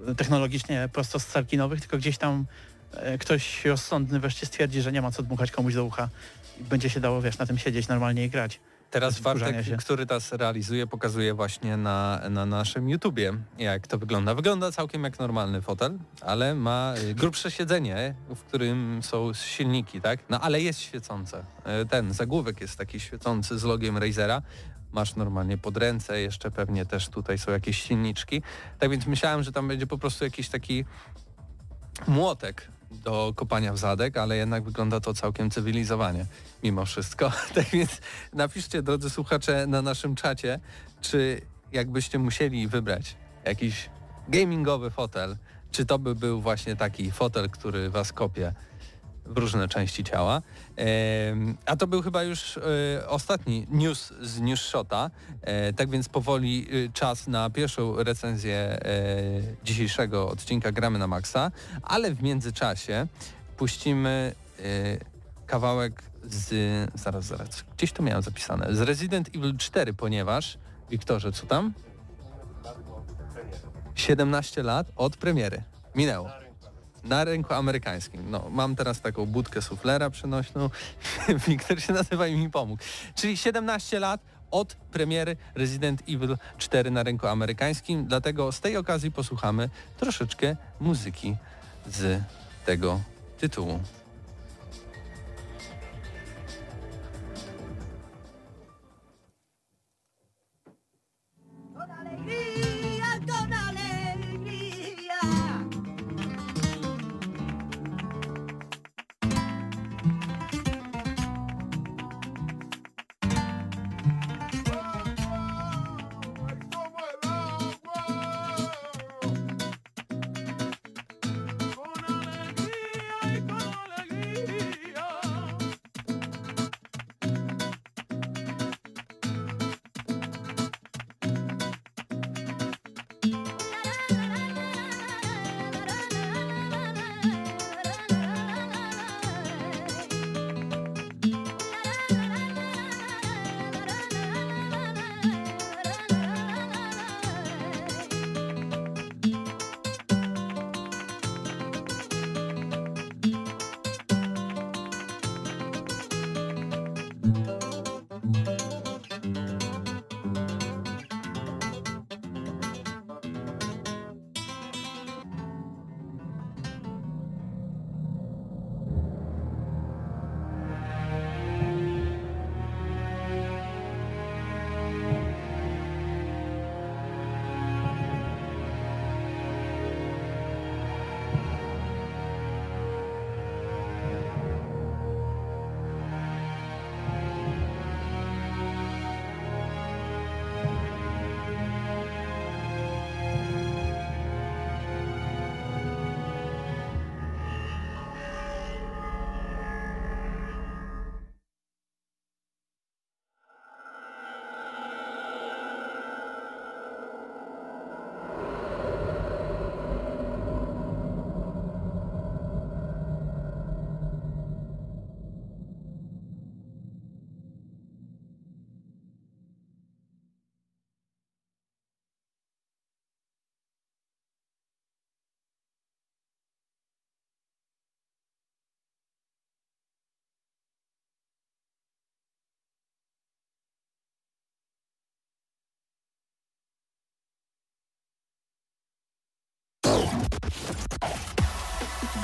e, technologicznie prosto z sarkinowych, tylko gdzieś tam e, ktoś rozsądny wreszcie stwierdzi, że nie ma co dmuchać komuś do ucha i będzie się dało, wiesz, na tym siedzieć normalnie i grać. Teraz Bartek, się. który nas realizuje, pokazuje właśnie na, na naszym YouTubie, jak to wygląda. Wygląda całkiem jak normalny fotel, ale ma y, grubsze siedzenie, w którym są silniki, tak? No ale jest świecące. Y, Ten zagłówek jest taki świecący z logiem Razera. Masz normalnie pod ręce, jeszcze pewnie też tutaj są jakieś silniczki. Tak więc myślałem, że tam będzie po prostu jakiś taki młotek do kopania w zadek, ale jednak wygląda to całkiem cywilizowanie mimo wszystko. Tak więc napiszcie, drodzy słuchacze, na naszym czacie, czy jakbyście musieli wybrać jakiś gamingowy fotel, czy to by był właśnie taki fotel, który was kopie w różne części ciała. A to był chyba już e, ostatni news z News Shota, E, tak więc powoli e, czas na pierwszą recenzję dzisiejszego odcinka Gramy na Maxa, ale w międzyczasie puścimy kawałek z... Zaraz, zaraz, gdzieś to miałem zapisane. Z Resident Evil 4, ponieważ... Wiktorze, co tam? 17 lat od premiery. Minęło. Na rynku amerykańskim. No, mam teraz taką budkę suflera przenośną. Wiktor się nazywa i mi pomógł. Czyli 17 lat od premiery Resident Evil 4 na rynku amerykańskim. Dlatego z tej okazji posłuchamy troszeczkę muzyki z tego tytułu.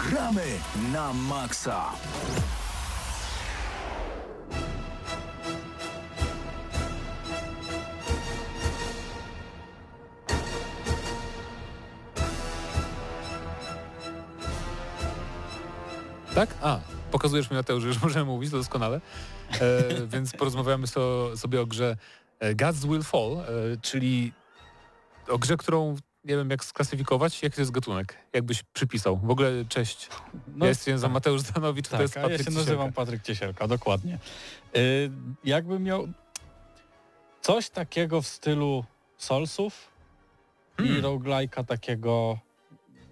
Gramy na maksa. Tak? A, pokazujesz mi Mateusz, że już możemy mówić, to doskonale. E, więc porozmawiamy so, sobie o grze e, Gods Will Fall, e, czyli o grze, którą nie wiem jak sklasyfikować. Jaki to jest gatunek? Jakbyś przypisał? W ogóle cześć. No, ja jestem za Mateusz Danowicz, tak, to jest Patryk ja się Ciesielka. nazywam Patryk Ciesielka, dokładnie. Y, jakbym miał coś takiego w stylu Soulsów i Hmm. roguelike'a takiego,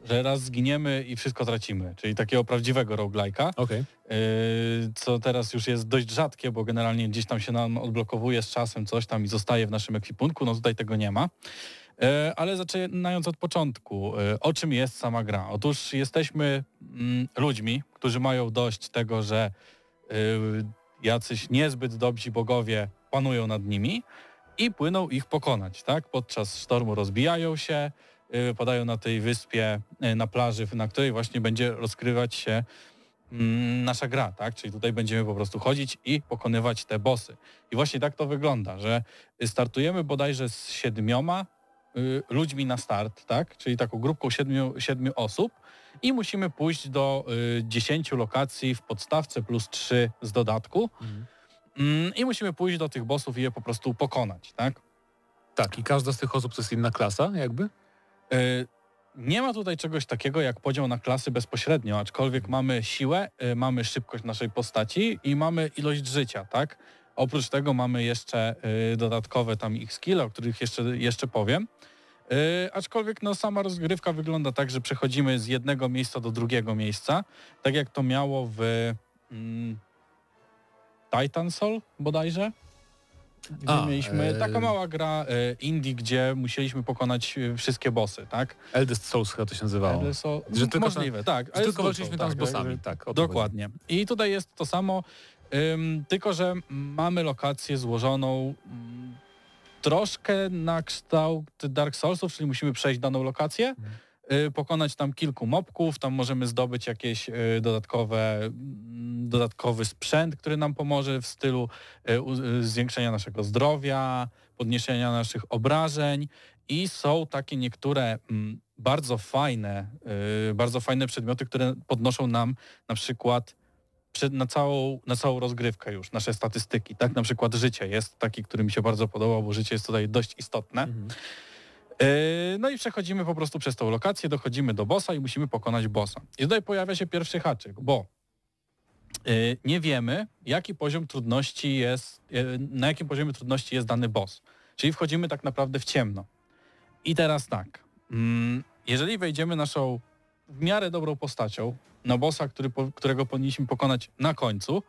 że raz zginiemy i wszystko tracimy, czyli takiego prawdziwego roguelike'a. Okej. Yy, co teraz już jest dość rzadkie, bo generalnie gdzieś tam się nam odblokowuje z czasem coś tam i zostaje w naszym ekwipunku, no tutaj tego nie ma. Yy, Ale zaczynając od początku, yy, o czym jest sama gra? Otóż jesteśmy mm, ludźmi, którzy mają dość tego, że yy, jacyś niezbyt dobrzy bogowie panują nad nimi i płyną ich pokonać, tak? Podczas sztormu rozbijają się, padają na tej wyspie, na plaży, na której właśnie będzie rozkrywać się mm, nasza gra, tak? Czyli tutaj będziemy po prostu chodzić i pokonywać te bossy. I właśnie tak to wygląda, że startujemy bodajże z siedmioma ludźmi na start, tak? Czyli taką grupką siedmiu, siedmiu osób i musimy pójść do y, 10 lokacji w podstawce plus 3 z dodatku Mhm. mm, i musimy pójść do tych bossów i je po prostu pokonać, tak? Tak, i każda z tych osób to jest inna klasa jakby? Y, Nie ma tutaj czegoś takiego jak podział na klasy bezpośrednio, aczkolwiek mamy siłę, y, mamy szybkość naszej postaci i mamy ilość życia, tak? Oprócz tego mamy jeszcze y, dodatkowe tam ich skille, o których jeszcze, jeszcze powiem. Y, aczkolwiek no, sama rozgrywka wygląda tak, że przechodzimy z jednego miejsca do drugiego miejsca, tak jak to miało w mm, Titan Soul bodajże. A, gdzie mieliśmy e, taka mała gra e, indie, gdzie musieliśmy pokonać e, wszystkie bossy, tak? Eldest Souls chyba to się nazywało. Ale są, Że tylko możliwe, tak. Że tylko z walczyliśmy tam z tak, bossami, że- tak. Dokładnie. I tutaj jest to samo, ym, tylko że mamy lokację złożoną mm, troszkę na kształt Dark Soulsów, czyli musimy przejść daną lokację, Mhm. y, pokonać tam kilku mobków, tam możemy zdobyć jakieś y, dodatkowe, mm, dodatkowy sprzęt, który nam pomoże w stylu y, u- zwiększenia naszego zdrowia, podniesienia naszych obrażeń i są takie niektóre mm, bardzo fajne, y, bardzo fajne przedmioty, które podnoszą nam na przykład przed, na, całą, na całą rozgrywkę już, nasze statystyki, tak? Na przykład życie jest taki, który mi się bardzo podobał, bo życie jest tutaj dość istotne. Mhm. Yy, No i przechodzimy po prostu przez tą lokację, dochodzimy do bossa i musimy pokonać bossa. I tutaj pojawia się pierwszy haczyk, bo yy, nie wiemy, jaki poziom trudności jest, yy, na jakim poziomie trudności jest dany boss. Czyli wchodzimy tak naprawdę w ciemno. I teraz tak, mm, jeżeli wejdziemy naszą w miarę dobrą postacią na bossa, który, którego powinniśmy pokonać na końcu,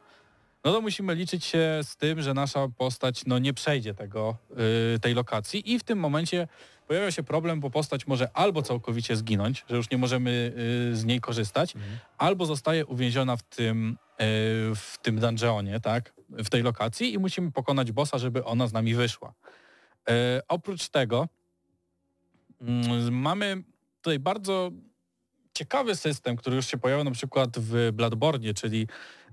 no to musimy liczyć się z tym, że nasza postać no, nie przejdzie tego, yy, tej lokacji i w tym momencie pojawia się problem, bo postać może albo całkowicie zginąć, że już nie możemy yy, z niej korzystać, Mhm. albo zostaje uwięziona w tym, yy, w tym dungeonie, tak, w tej lokacji i musimy pokonać bossa, żeby ona z nami wyszła. Yy, oprócz tego mm, mamy tutaj bardzo ciekawy system, który już się pojawił na przykład w Bloodborne, czyli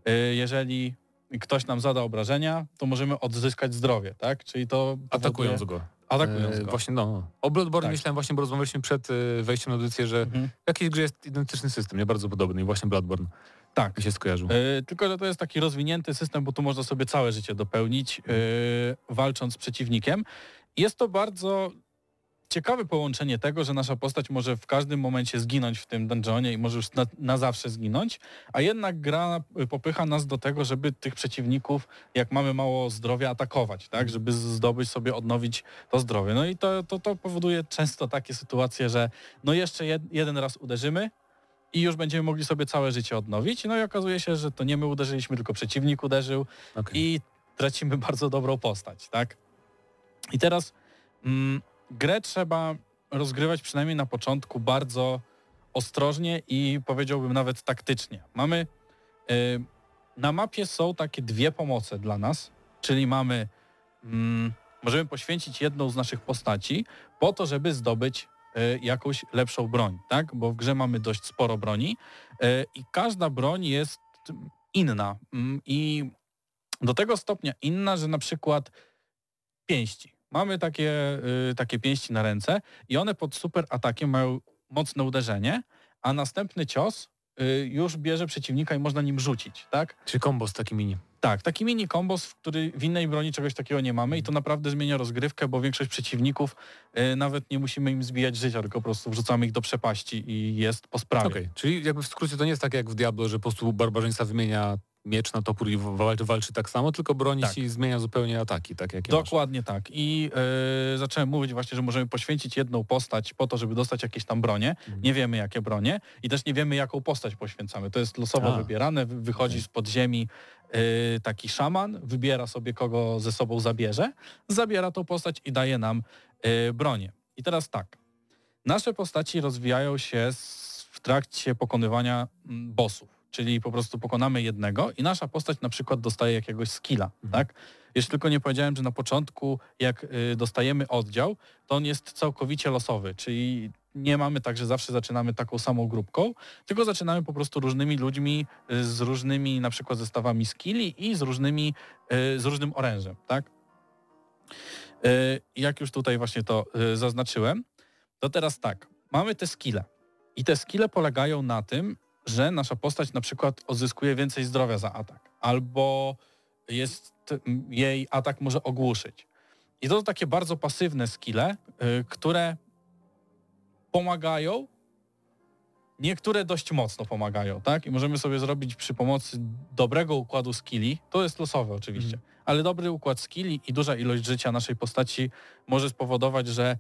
y, jeżeli ktoś nam zada obrażenia, to możemy odzyskać zdrowie, tak? Czyli to Atakując go. Atakując E, go. Właśnie, no. O Bloodborne Tak. myślałem właśnie, bo rozmawialiśmy przed e, wejściem na audycję, że Mhm. w jakiejś grze jest identyczny system, nie bardzo podobny i właśnie Bloodborne Tak. mi się skojarzył. Y, tylko, że to jest taki rozwinięty system, bo tu można sobie całe życie dopełnić, y, walcząc z przeciwnikiem. Jest to bardzo ciekawe połączenie tego, że nasza postać może w każdym momencie zginąć w tym dungeonie i może już na, na zawsze zginąć, a jednak gra popycha nas do tego, żeby tych przeciwników, jak mamy mało zdrowia, atakować, tak? Żeby zdobyć sobie, odnowić to zdrowie. No i to, to, to powoduje często takie sytuacje, że no jeszcze jed, jeden raz uderzymy, i już będziemy mogli sobie całe życie odnowić. No i okazuje się, że to nie my uderzyliśmy, tylko przeciwnik uderzył Okej. i tracimy bardzo dobrą postać, tak? I teraz mm, grę trzeba rozgrywać przynajmniej na początku bardzo ostrożnie i powiedziałbym nawet taktycznie. Mamy y, na mapie są takie dwie pomoce dla nas, czyli mamy mm, możemy poświęcić jedną z naszych postaci po to, żeby zdobyć y, jakąś lepszą broń, tak? Bo w grze mamy dość sporo broni y, i każda broń jest inna mm, i do tego stopnia inna, że na przykład pięści. Mamy takie, y, takie pięści na ręce i one pod super atakiem mają mocne uderzenie, a następny cios y, już bierze przeciwnika i można nim rzucić, tak? Czyli combo z takim mini. Tak, taki mini kombos, w który w innej broni czegoś takiego nie mamy i to naprawdę zmienia rozgrywkę, bo większość przeciwników y, nawet nie musimy im zbijać życia, tylko po prostu wrzucamy ich do przepaści i jest po sprawie. Okej, czyli jakby w skrócie to nie jest tak jak w Diablo, że po prostu barbarzyńca wymienia miecz na topór i walczy, tak samo, tylko broni Tak. ci zmienia zupełnie ataki, tak jak ja masz. Dokładnie tak. I e, zacząłem mówić właśnie, że możemy poświęcić jedną postać po to, żeby dostać jakieś tam bronie. Mhm. Nie wiemy jakie bronie i też nie wiemy jaką postać poświęcamy. To jest losowo A. wybierane. Wy- Wychodzi Okej. z podziemi e, taki szaman, wybiera sobie kogo ze sobą zabierze, zabiera tą postać i daje nam e, bronię. I teraz tak. Nasze postaci rozwijają się w trakcie pokonywania mm, bossów. Czyli po prostu pokonamy jednego i nasza postać na przykład dostaje jakiegoś skilla, Mhm. tak? Jeszcze tylko nie powiedziałem, że na początku jak y, dostajemy oddział, to on jest całkowicie losowy, czyli nie mamy tak, że zawsze zaczynamy taką samą grupką, tylko zaczynamy po prostu różnymi ludźmi y, z różnymi na przykład zestawami skilli i z różnymi, y, z różnym orężem, tak? Jak już tutaj właśnie to zaznaczyłem, to teraz tak, mamy te skille i te skille polegają na tym, że nasza postać na przykład odzyskuje więcej zdrowia za atak, albo jest jej atak może ogłuszyć. I to są takie bardzo pasywne skille, y, które pomagają, niektóre dość mocno pomagają, tak? I możemy sobie zrobić przy pomocy dobrego układu skilli, to jest losowe oczywiście, ale dobry układ skilli i duża ilość życia naszej postaci może spowodować, że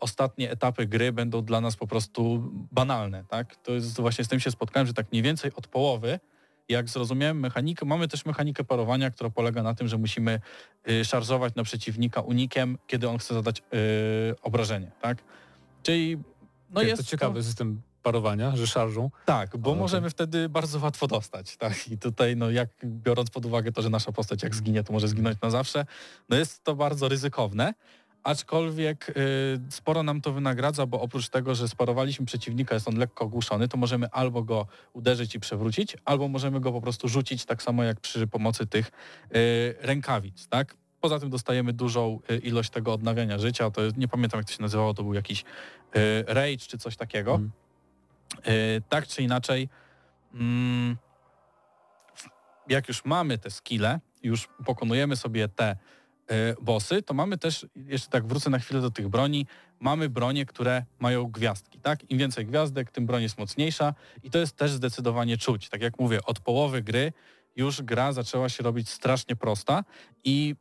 ostatnie etapy gry będą dla nas po prostu banalne, tak? To jest właśnie z tym się spotkałem, że tak mniej więcej od połowy Jak zrozumiałem mechanikę, mamy też mechanikę parowania, która polega na tym, że musimy y, szarżować na przeciwnika unikiem, kiedy on chce zadać y, obrażenie, tak? Czyli no Okay, jest to ciekawy system parowania, że szarżą. tak, bo Ale możemy wtedy bardzo łatwo dostać, tak? I tutaj, no jak biorąc pod uwagę to, że nasza postać jak zginie, to może zginąć na zawsze, no jest to bardzo ryzykowne, aczkolwiek y, sporo nam to wynagradza, bo oprócz tego, że sparowaliśmy przeciwnika, jest on lekko ogłuszony, to możemy albo go uderzyć i przewrócić, albo możemy go po prostu rzucić, tak samo jak przy pomocy tych y, rękawic, tak? Poza tym dostajemy dużą y, ilość tego odnawiania życia, to jest, nie pamiętam jak to się nazywało, to był jakiś rage czy coś takiego. Y, tak czy inaczej, mm, jak już mamy te skille, już pokonujemy sobie te y, bossy, to mamy też, jeszcze tak wrócę na chwilę do tych broni, mamy bronie, które mają gwiazdki, tak? Im więcej gwiazdek, tym broń jest mocniejsza i to jest też zdecydowanie czuć. Tak jak mówię, od połowy gry już gra zaczęła się robić strasznie prosta i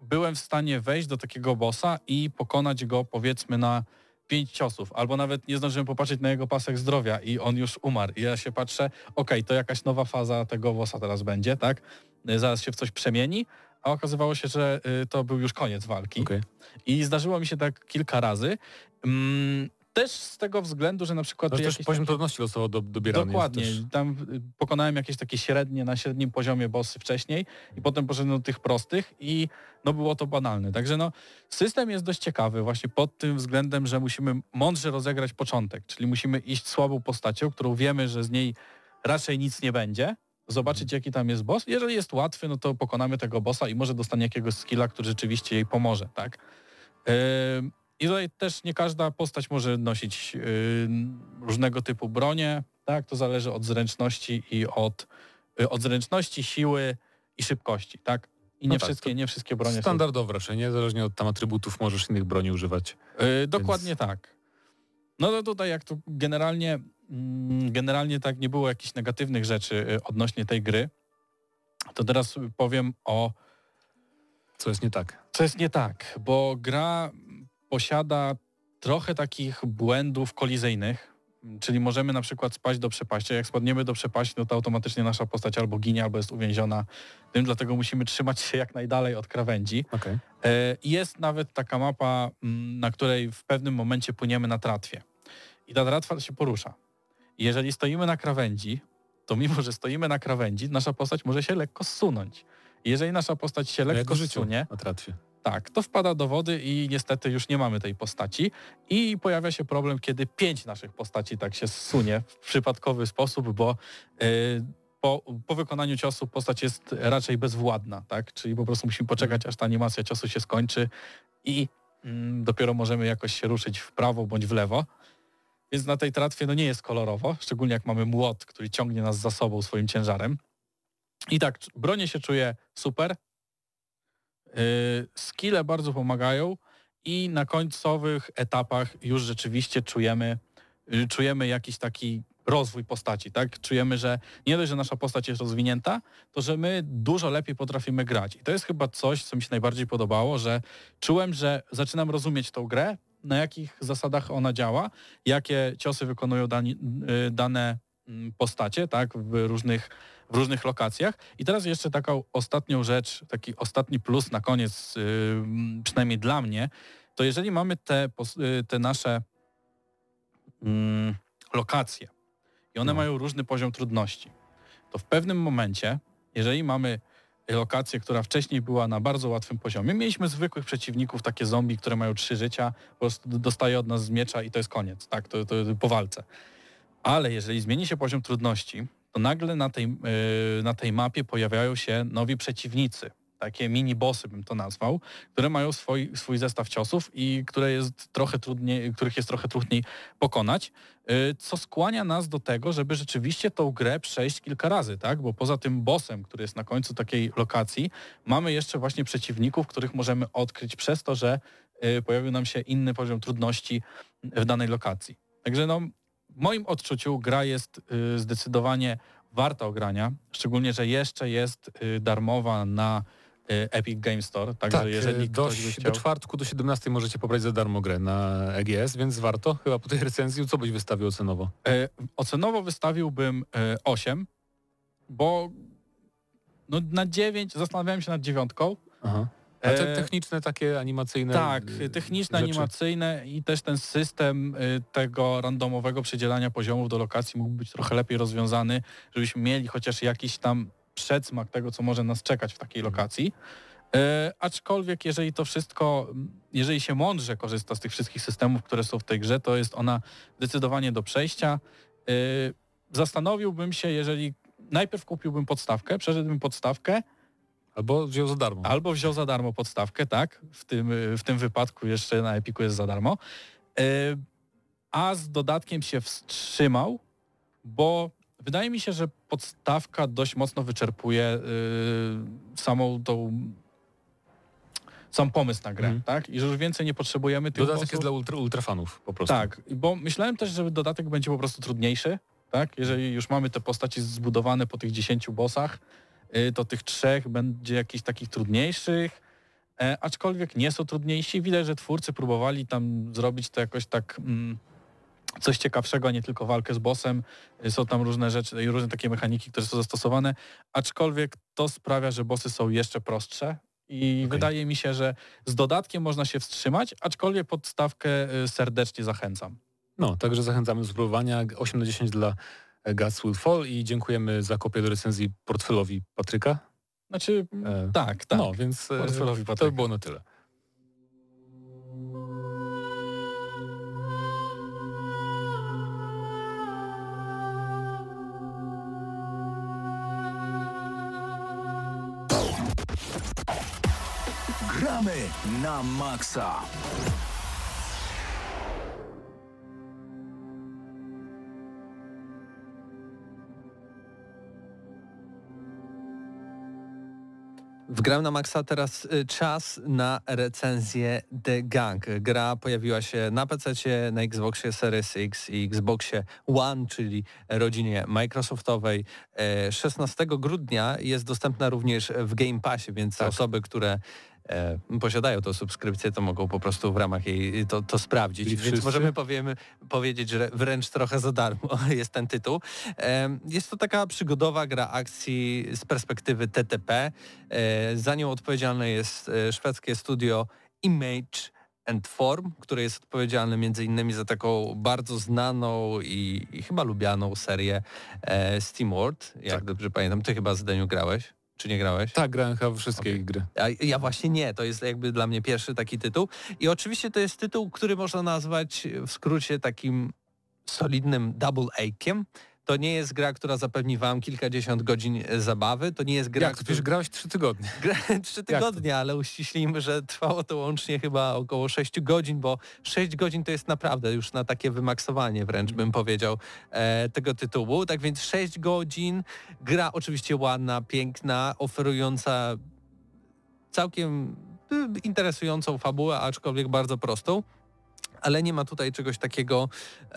byłem w stanie wejść do takiego bossa i pokonać go powiedzmy na pięć ciosów, albo nawet nie zdążyłem popatrzeć na jego pasek zdrowia i on już umarł. I ja się patrzę, okej, to jakaś nowa faza tego bossa teraz będzie, tak? Y, Zaraz się w coś przemieni, a okazywało się, że y, to był już koniec walki. Okej. I zdarzyło mi się tak kilka razy. Mm, też z tego względu, że na przykład... No, też poziom trudności losowo do, dobierany Dokładnie. też. Tam y, pokonałem jakieś takie średnie, na średnim poziomie bossy wcześniej i potem poszedłem do tych prostych i no było to banalne. Także no system jest dość ciekawy właśnie pod tym względem, że musimy mądrze rozegrać początek, czyli musimy iść słabą postacią, którą wiemy, że z niej raczej nic nie będzie, zobaczyć jaki tam jest boss. Jeżeli jest łatwy, no to pokonamy tego bossa i może dostanie jakiegoś skilla, który rzeczywiście jej pomoże, tak? I tutaj też nie każda postać może nosić różnego typu bronie, tak? To zależy od zręczności i od, y, od zręczności, siły i szybkości, tak? I No nie, tak, wszystkie, nie wszystkie bronie są Standardowo raczej, nie? Zależnie od tam atrybutów możesz innych broni używać. Yy, dokładnie tak. No to tutaj jak tu generalnie, generalnie tak nie było jakichś negatywnych rzeczy y, odnośnie tej gry, to teraz powiem o Co jest nie tak. co jest nie tak, bo gra posiada trochę takich błędów kolizyjnych, czyli możemy na przykład spaść do przepaści. Jak spadniemy do przepaści, no to automatycznie nasza postać albo ginie, albo jest uwięziona tym, dlatego musimy trzymać się jak najdalej od krawędzi. Okej. E, Jest nawet taka mapa, mm, na której w pewnym momencie płyniemy na tratwie. I ta tratwa się porusza. Jeżeli stoimy na krawędzi, to mimo, że stoimy na krawędzi, nasza postać może się lekko zsunąć. Jeżeli nasza postać się lekko zsunie, tak, to wpada do wody i niestety już nie mamy tej postaci. I pojawia się problem, kiedy pięć naszych postaci tak się zsunie w przypadkowy sposób, bo y, po, po wykonaniu ciosu postać jest raczej bezwładna, tak? Czyli po prostu musimy poczekać, aż ta animacja ciosu się skończy i mm, dopiero możemy jakoś się ruszyć w prawo bądź w lewo. Więc na tej tratwie no nie jest kolorowo, szczególnie jak mamy młot, który ciągnie nas za sobą swoim ciężarem. I tak, bronie się czuje super, Y, Skille bardzo pomagają i na końcowych etapach już rzeczywiście czujemy, y, czujemy jakiś taki rozwój postaci, tak? Czujemy, że nie dość, że nasza postać jest rozwinięta, to że my dużo lepiej potrafimy grać. I to jest chyba coś, co mi się najbardziej podobało, że czułem, że zaczynam rozumieć tą grę, na jakich zasadach ona działa, jakie ciosy wykonują dani, y, dane mm, postacie, tak? W różnych w różnych lokacjach. I teraz jeszcze taką ostatnią rzecz, taki ostatni plus na koniec, yy, przynajmniej dla mnie, to jeżeli mamy te, yy, te nasze mm, lokacje i one No. mają różny poziom trudności, to w pewnym momencie, jeżeli mamy lokację, która wcześniej była na bardzo łatwym poziomie, mieliśmy zwykłych przeciwników, takie zombie, które mają trzy życia, po prostu dostaje od nas z miecza i to jest koniec, tak, to, to po walce. Ale jeżeli zmieni się poziom trudności, to nagle na tej, yy, na tej mapie pojawiają się nowi przeciwnicy. Takie mini-bossy bym to nazwał, które mają swój, swój zestaw ciosów i które jest trochę trudniej, których jest trochę trudniej pokonać, yy, co skłania nas do tego, żeby rzeczywiście tą grę przejść kilka razy, tak? Bo poza tym bossem, który jest na końcu takiej lokacji, mamy jeszcze właśnie przeciwników, których możemy odkryć przez to, że yy, pojawił nam się inny poziom trudności w danej lokacji. Także no, w moim odczuciu gra jest y, zdecydowanie warta ogrania, szczególnie, że jeszcze jest y, darmowa na y, Epic Game Store, także Tak, jeżeli do, ktoś by do chciał... czwartku do 17 możecie pobrać za darmo grę na EGS, więc warto. Chyba po tej recenzji, co byś wystawił ocenowo? E, ocenowo wystawiłbym e, 8, bo no na 9 zastanawiałem się nad dziewiątką. Aha. A te E, techniczne, takie animacyjne Tak, techniczne, rzeczy. animacyjne i też ten system tego randomowego przydzielania poziomów do lokacji mógł być trochę lepiej rozwiązany, żebyśmy mieli chociaż jakiś tam przedsmak tego, co może nas czekać w takiej lokacji. E, aczkolwiek jeżeli to wszystko, jeżeli się mądrze korzysta z tych wszystkich systemów, które są w tej grze, to jest ona zdecydowanie do przejścia. E, zastanowiłbym się, jeżeli najpierw kupiłbym podstawkę, przeszedłbym podstawkę, Albo wziął za darmo. Albo wziął za darmo podstawkę, tak? W tym, y, w tym wypadku jeszcze na Epiku jest za darmo. E, A z dodatkiem się wstrzymał, bo wydaje mi się, że podstawka dość mocno wyczerpuje y, samą tą sam pomysł na grę, Mhm. tak? I że już więcej nie potrzebujemy tych Dodatek bossów. jest dla ultra, ultrafanów po prostu. Tak, bo myślałem też, że dodatek będzie po prostu trudniejszy, tak? Jeżeli już mamy te postaci zbudowane po tych 10 bossach, y, to tych trzech będzie jakichś takich trudniejszych, e, aczkolwiek nie są trudniejsi. Widać, że twórcy próbowali tam zrobić to jakoś tak mm, coś ciekawszego, a nie tylko walkę z bossem. Y, Są tam różne rzeczy i różne takie mechaniki, które są zastosowane, aczkolwiek to sprawia, że bossy są jeszcze prostsze i Okej. wydaje mi się, że z dodatkiem można się wstrzymać, aczkolwiek podstawkę y, serdecznie zachęcam. No, także zachęcamy do spróbowania. 8 na 10 dla e, Gods Will Fall i dziękujemy za kopię do recenzji portfelowi Patryka. Znaczy, E, tak, tak. No, więc e, Portfelowi to Patryka. by było na tyle. Na maksa. W Gram na Maxa teraz y, czas na recenzję The Gang. Gra pojawiła się na PC, na Xboxie Series X i Xboxie One, czyli rodzinie Microsoftowej. E, 16 grudnia jest dostępna również w Game Passie, więc Tak. osoby, które e, posiadają tę subskrypcję, to mogą po prostu w ramach jej to, to sprawdzić. Czyli Więc wszyscy? możemy powiemy, powiedzieć, że wręcz trochę za darmo jest ten tytuł. Em, Jest to taka przygodowa gra akcji z perspektywy TTP. E, Za nią odpowiedzialne jest e, szwedzkie studio Image and Form, które jest odpowiedzialne między innymi za taką bardzo znaną i, i chyba lubianą serię e, SteamWorld, jak Tak. dobrze pamiętam. Ty chyba z Deniu grałeś, czy nie grałeś? Tak, grałem chyba wszystkie ich gry. A ja właśnie nie, to jest jakby dla mnie pierwszy taki tytuł. I oczywiście to jest tytuł, który można nazwać w skrócie takim solidnym double A-kiem. To nie jest gra, która zapewni wam kilkadziesiąt godzin e, zabawy. To nie jest gra, Jak? Przecież grałeś trzy tygodnie. Trzy tygodnie, ale uściślimy, że trwało to łącznie chyba około 6 godzin, bo 6 godzin to jest naprawdę już na takie wymaksowanie wręcz bym powiedział e, tego tytułu. Tak więc 6 godzin, gra oczywiście ładna, piękna, oferująca całkiem y, interesującą fabułę, aczkolwiek bardzo prostą. Ale nie ma tutaj czegoś takiego, e,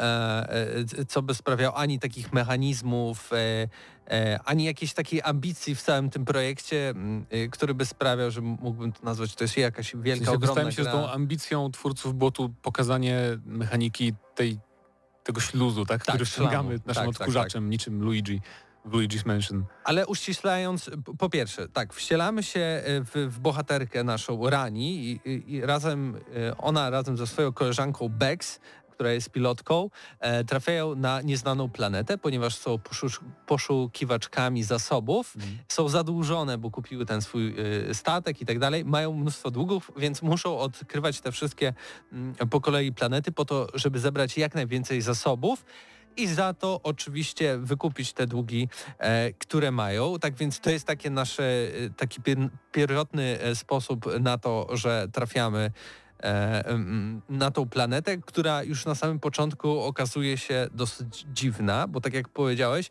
e, co by sprawiało ani takich mechanizmów, e, ani jakiejś takiej ambicji w całym tym projekcie, który by sprawiał, że mógłbym to nazwać, to jest jakaś wielka, ogromna mi się, że gra. tą ambicją twórców było tu pokazanie mechaniki tej, tego śluzu, tak? Tak, który wciągamy naszym Tak, tak, odkurzaczem, niczym Luigi Luigi's Mansion. Ale uściślając, po pierwsze, tak, wcielamy się e, w, w bohaterkę naszą Rani i, i, i razem, e, ona razem ze swoją koleżanką Bex, która jest pilotką, e, trafiają na nieznaną planetę, ponieważ są poszukiwaczkami zasobów, są zadłużone, bo kupiły ten swój e, statek i tak dalej, mają mnóstwo długów, więc muszą odkrywać te wszystkie mm, po kolei planety po to, żeby zebrać jak najwięcej zasobów i za to oczywiście wykupić te długi, e, które mają. Tak więc to jest takie nasze, e, taki pier- pierwotny e, sposób na to, że trafiamy na tą planetę, która już na samym początku okazuje się dosyć dziwna, bo tak jak powiedziałeś,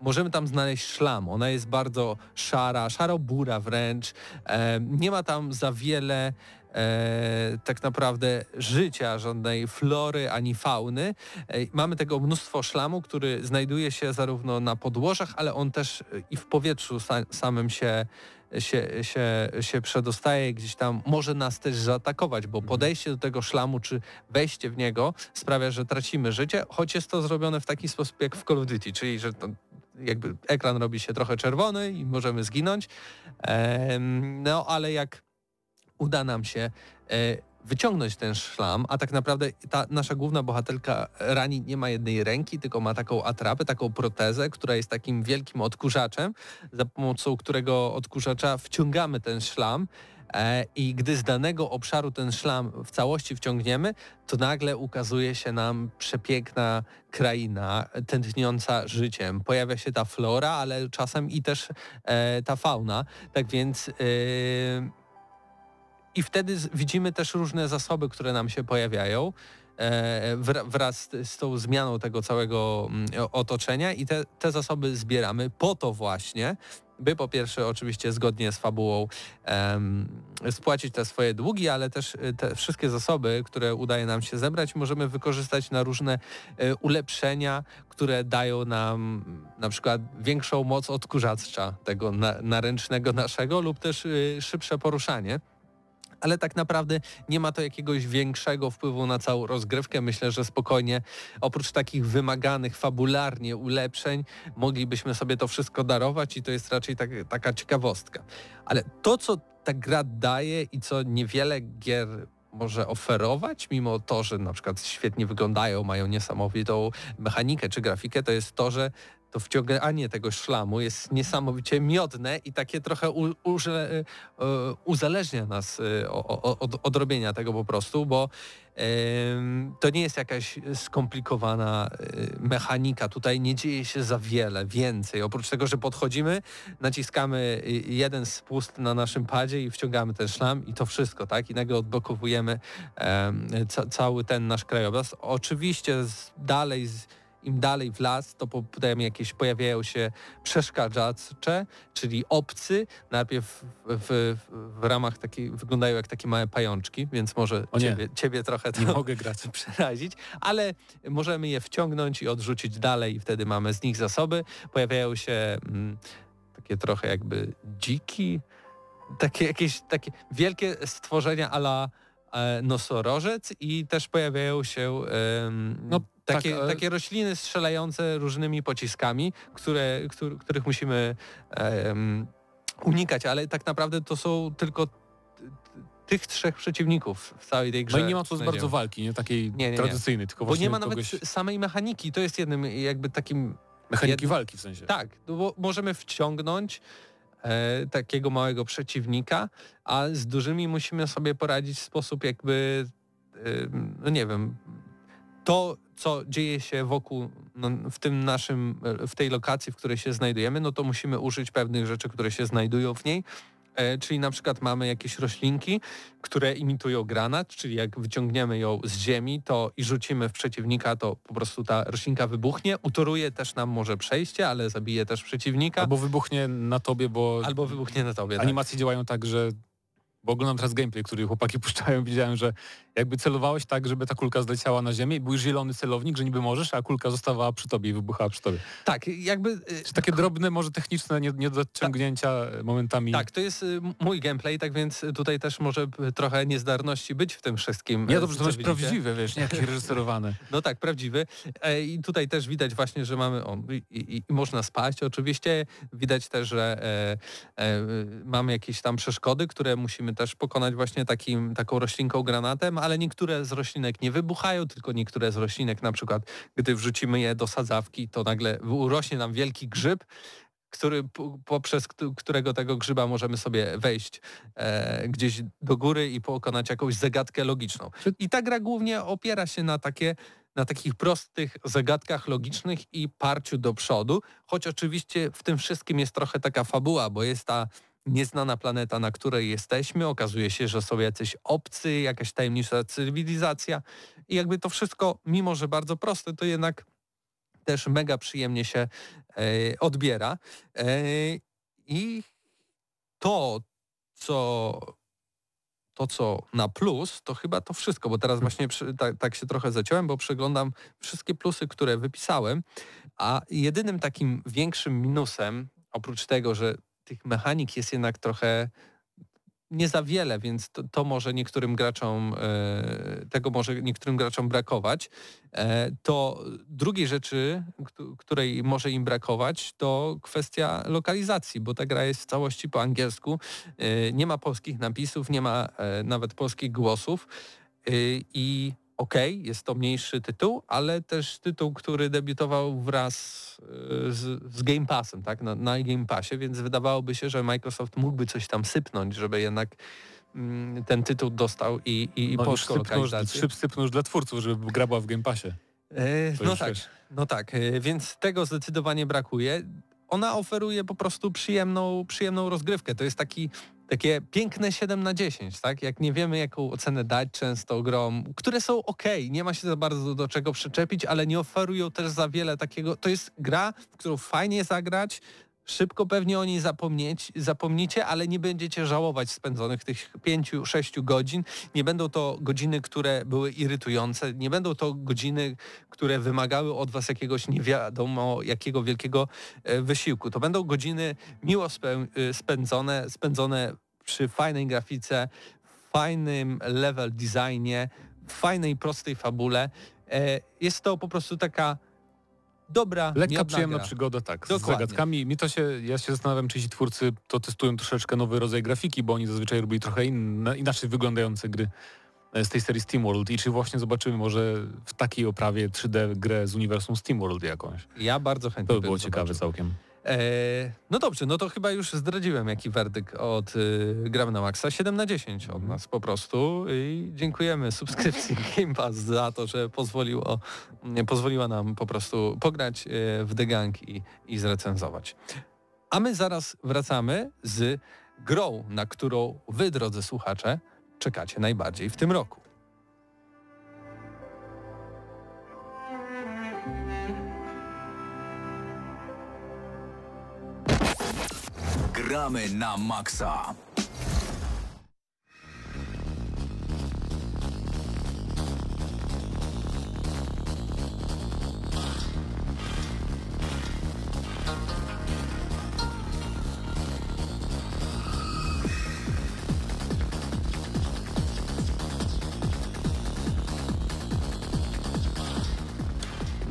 możemy tam znaleźć szlam. Ona jest bardzo szara, szaro-bura wręcz. Nie ma tam za wiele e, tak naprawdę życia, żadnej flory ani fauny. E, Mamy tego mnóstwo szlamu, który znajduje się zarówno na podłożach, ale on też e, i w powietrzu sa samym się, się, się, się przedostaje gdzieś tam, może nas też zaatakować, bo podejście do tego szlamu czy wejście w niego sprawia, że tracimy życie, choć jest to zrobione w taki sposób jak w Call of Duty, czyli że to jakby ekran robi się trochę czerwony i możemy zginąć. No ale jak uda nam się e, wyciągnąć ten szlam, a tak naprawdę ta nasza główna bohaterka Rani nie ma jednej ręki, tylko ma taką atrapę, taką protezę, która jest takim wielkim odkurzaczem, za pomocą którego odkurzacza wciągamy ten szlam e, i gdy z danego obszaru ten szlam w całości wciągniemy, to nagle ukazuje się nam przepiękna kraina, tętniąca życiem. Pojawia się ta flora, ale czasem i też e, ta fauna. Tak więc... i wtedy widzimy też różne zasoby, które nam się pojawiają e, wra- wraz z, tą zmianą tego całego mm, otoczenia. I te, te zasoby zbieramy po to właśnie, by po pierwsze oczywiście zgodnie z fabułą em, spłacić te swoje długi, ale też e, te wszystkie zasoby, które udaje nam się zebrać, możemy wykorzystać na różne e, ulepszenia, które dają nam na przykład większą moc odkurzacza tego na, naręcznego naszego lub też szybsze poruszanie ale tak naprawdę nie ma to jakiegoś większego wpływu na całą rozgrywkę. Myślę, że spokojnie oprócz takich wymaganych fabularnie ulepszeń moglibyśmy sobie to wszystko darować i to jest raczej tak, taka ciekawostka. Ale to, co ta gra daje i co niewiele gier może oferować, mimo to, że na przykład świetnie wyglądają, mają niesamowitą mechanikę czy grafikę, to jest to, że to wciąganie tego szlamu jest niesamowicie miodne i takie trochę u, uże, e, uzależnia nas e, od, od robienia tego po prostu, bo to nie jest jakaś skomplikowana e, mechanika. Tutaj nie dzieje się za wiele, więcej. Oprócz tego, że podchodzimy, naciskamy jeden spust na naszym padzie i wciągamy ten szlam i to wszystko, tak? I nagle odblokowujemy em, ca, cały ten nasz krajobraz. Oczywiście dalej z, im dalej w las, to potem jakieś pojawiają się przeszkadzacze, czyli obcy. Najpierw w, w, w ramach takiej, wyglądają jak takie małe pajączki, więc może nie. ciebie, ciebie trochę Nie to mogę grać. przerazić, ale możemy je wciągnąć i odrzucić dalej i wtedy mamy z nich zasoby. Pojawiają się mm, takie trochę jakby dziki, takie jakieś takie wielkie stworzenia ala e, nosorożec i też pojawiają się No, takie, tak, takie rośliny strzelające różnymi pociskami, które, któr, których musimy em, unikać, ale tak naprawdę to są tylko tych trzech przeciwników w całej tej grze. No i nie ma tu bardzo walki, nie takiej Nie, nie, nie. tradycyjnej, tylko Bo właśnie nie ma nawet kogoś... samej mechaniki. To jest jednym jakby takim... Mechaniki jed- walki w sensie. Tak, no bo możemy wciągnąć e, takiego małego przeciwnika, a z dużymi musimy sobie poradzić w sposób jakby, e, no nie wiem, to co dzieje się wokół, no, w tym naszym, e, w tej lokacji, w której się znajdujemy, no to musimy użyć pewnych rzeczy, które się znajdują w niej. E, Czyli na przykład mamy jakieś roślinki, które imitują granat, czyli jak wyciągniemy ją z ziemi to i rzucimy w przeciwnika, to po prostu ta roślinka wybuchnie. Utoruje też nam może przejście, ale zabije też przeciwnika. Albo, Albo wybuchnie na tobie, bo wybuchnie na tobie. Tak. animacje działają tak, że bo oglądam teraz gameplay, który chłopaki puszczają, widziałem, że jakby celowałeś tak, żeby ta kulka zleciała na ziemię i był zielony celownik, że niby możesz, a kulka zostawała przy tobie i wybuchała przy tobie. Tak, jakby... e, Czy takie drobne, może techniczne nie- niedociągnięcia momentami. Tak, to jest y, mój gameplay, tak więc tutaj też może b- trochę niezdarności być w tym wszystkim. Nie, dobrze, to jest prawdziwe, wiesz, nie jakieś reżyserowane. No tak, prawdziwy. E, I tutaj też widać właśnie, że mamy, o, i, i, i można spać oczywiście. Widać też, że e, e, mamy jakieś tam przeszkody, które musimy też pokonać właśnie takim, taką roślinką granatem, ale niektóre z roślinek nie wybuchają, tylko niektóre z roślinek na przykład, gdy wrzucimy je do sadzawki, to nagle urośnie nam wielki grzyb, który, poprzez kt- którego tego grzyba możemy sobie wejść e, gdzieś do góry i pokonać jakąś zagadkę logiczną. I ta gra głównie opiera się na takie na takich prostych zagadkach logicznych i parciu do przodu, choć oczywiście w tym wszystkim jest trochę taka fabuła, bo jest ta nieznana planeta, na której jesteśmy, okazuje się, że są jacyś obcy, jakaś tajemnicza cywilizacja. I jakby to wszystko, mimo że bardzo proste, to jednak też mega przyjemnie się e, odbiera. E, I to, co to, co na plus, to chyba to wszystko, bo teraz właśnie przy, tak, tak się trochę zaciąłem, bo przeglądam wszystkie plusy, które wypisałem, a jedynym takim większym minusem, oprócz tego, że tych mechanik jest jednak trochę nie za wiele, więc to, to może niektórym graczom, e, tego może niektórym graczom brakować. E, to drugiej rzeczy, któ- której może im brakować, to kwestia lokalizacji, bo ta gra jest w całości po angielsku. E, Nie ma polskich napisów, nie ma nawet polskich głosów i okej, jest to mniejszy tytuł, ale też tytuł, który debiutował wraz e, z, z Game Passem, tak, na, na Game Passie, więc wydawałoby się, że Microsoft mógłby coś tam sypnąć, żeby jednak mm, ten tytuł dostał i, i, i No, polską lokalizację. szyb sypnął już dla twórców, żeby gra była w Game Passie. E, no tak, wiesz. no tak, e, więc tego zdecydowanie brakuje. Ona oferuje po prostu przyjemną, przyjemną rozgrywkę. To jest taki, takie piękne 7 na 10, tak? Jak nie wiemy, jaką ocenę dać często grom, które są ok, nie ma się za bardzo do czego przyczepić, ale nie oferują też za wiele takiego. To jest gra, w którą fajnie zagrać, szybko pewnie o niej zapomnieć, zapomnicie, ale nie będziecie żałować spędzonych tych 5-6 godzin. Nie będą to godziny, które były irytujące, nie będą to godziny, które wymagały od was jakiegoś nie wiadomo jakiego wielkiego e, wysiłku. To będą godziny miło e, spędzone, spędzone przy fajnej grafice, fajnym level designie, fajnej, prostej fabule. E, Jest to po prostu taka dobra, Lekka, przyjemna gra. przygoda, tak, z Dokładnie. zagadkami. Mi to się, ja się zastanawiam, czy ci twórcy to testują troszeczkę nowy rodzaj grafiki, bo oni zazwyczaj robili trochę inne, inaczej wyglądające gry e, z tej serii SteamWorld i czy właśnie zobaczymy może w takiej oprawie 3D grę z uniwersum SteamWorld jakąś. Ja bardzo chętnie To by było ciekawe zobaczył. całkiem. E, no dobrze, no to chyba już zdradziłem jaki werdykt od y, Gram na Maxa. 7 na 10 od nas po prostu i dziękujemy subskrypcji Game Pass za to, że pozwoliło, nie, pozwoliła nam po prostu pograć e, w The Gang i, i zrecenzować. A my zaraz wracamy z grą, na którą wy, drodzy słuchacze, czekacie najbardziej w tym roku. Gramy na maksa.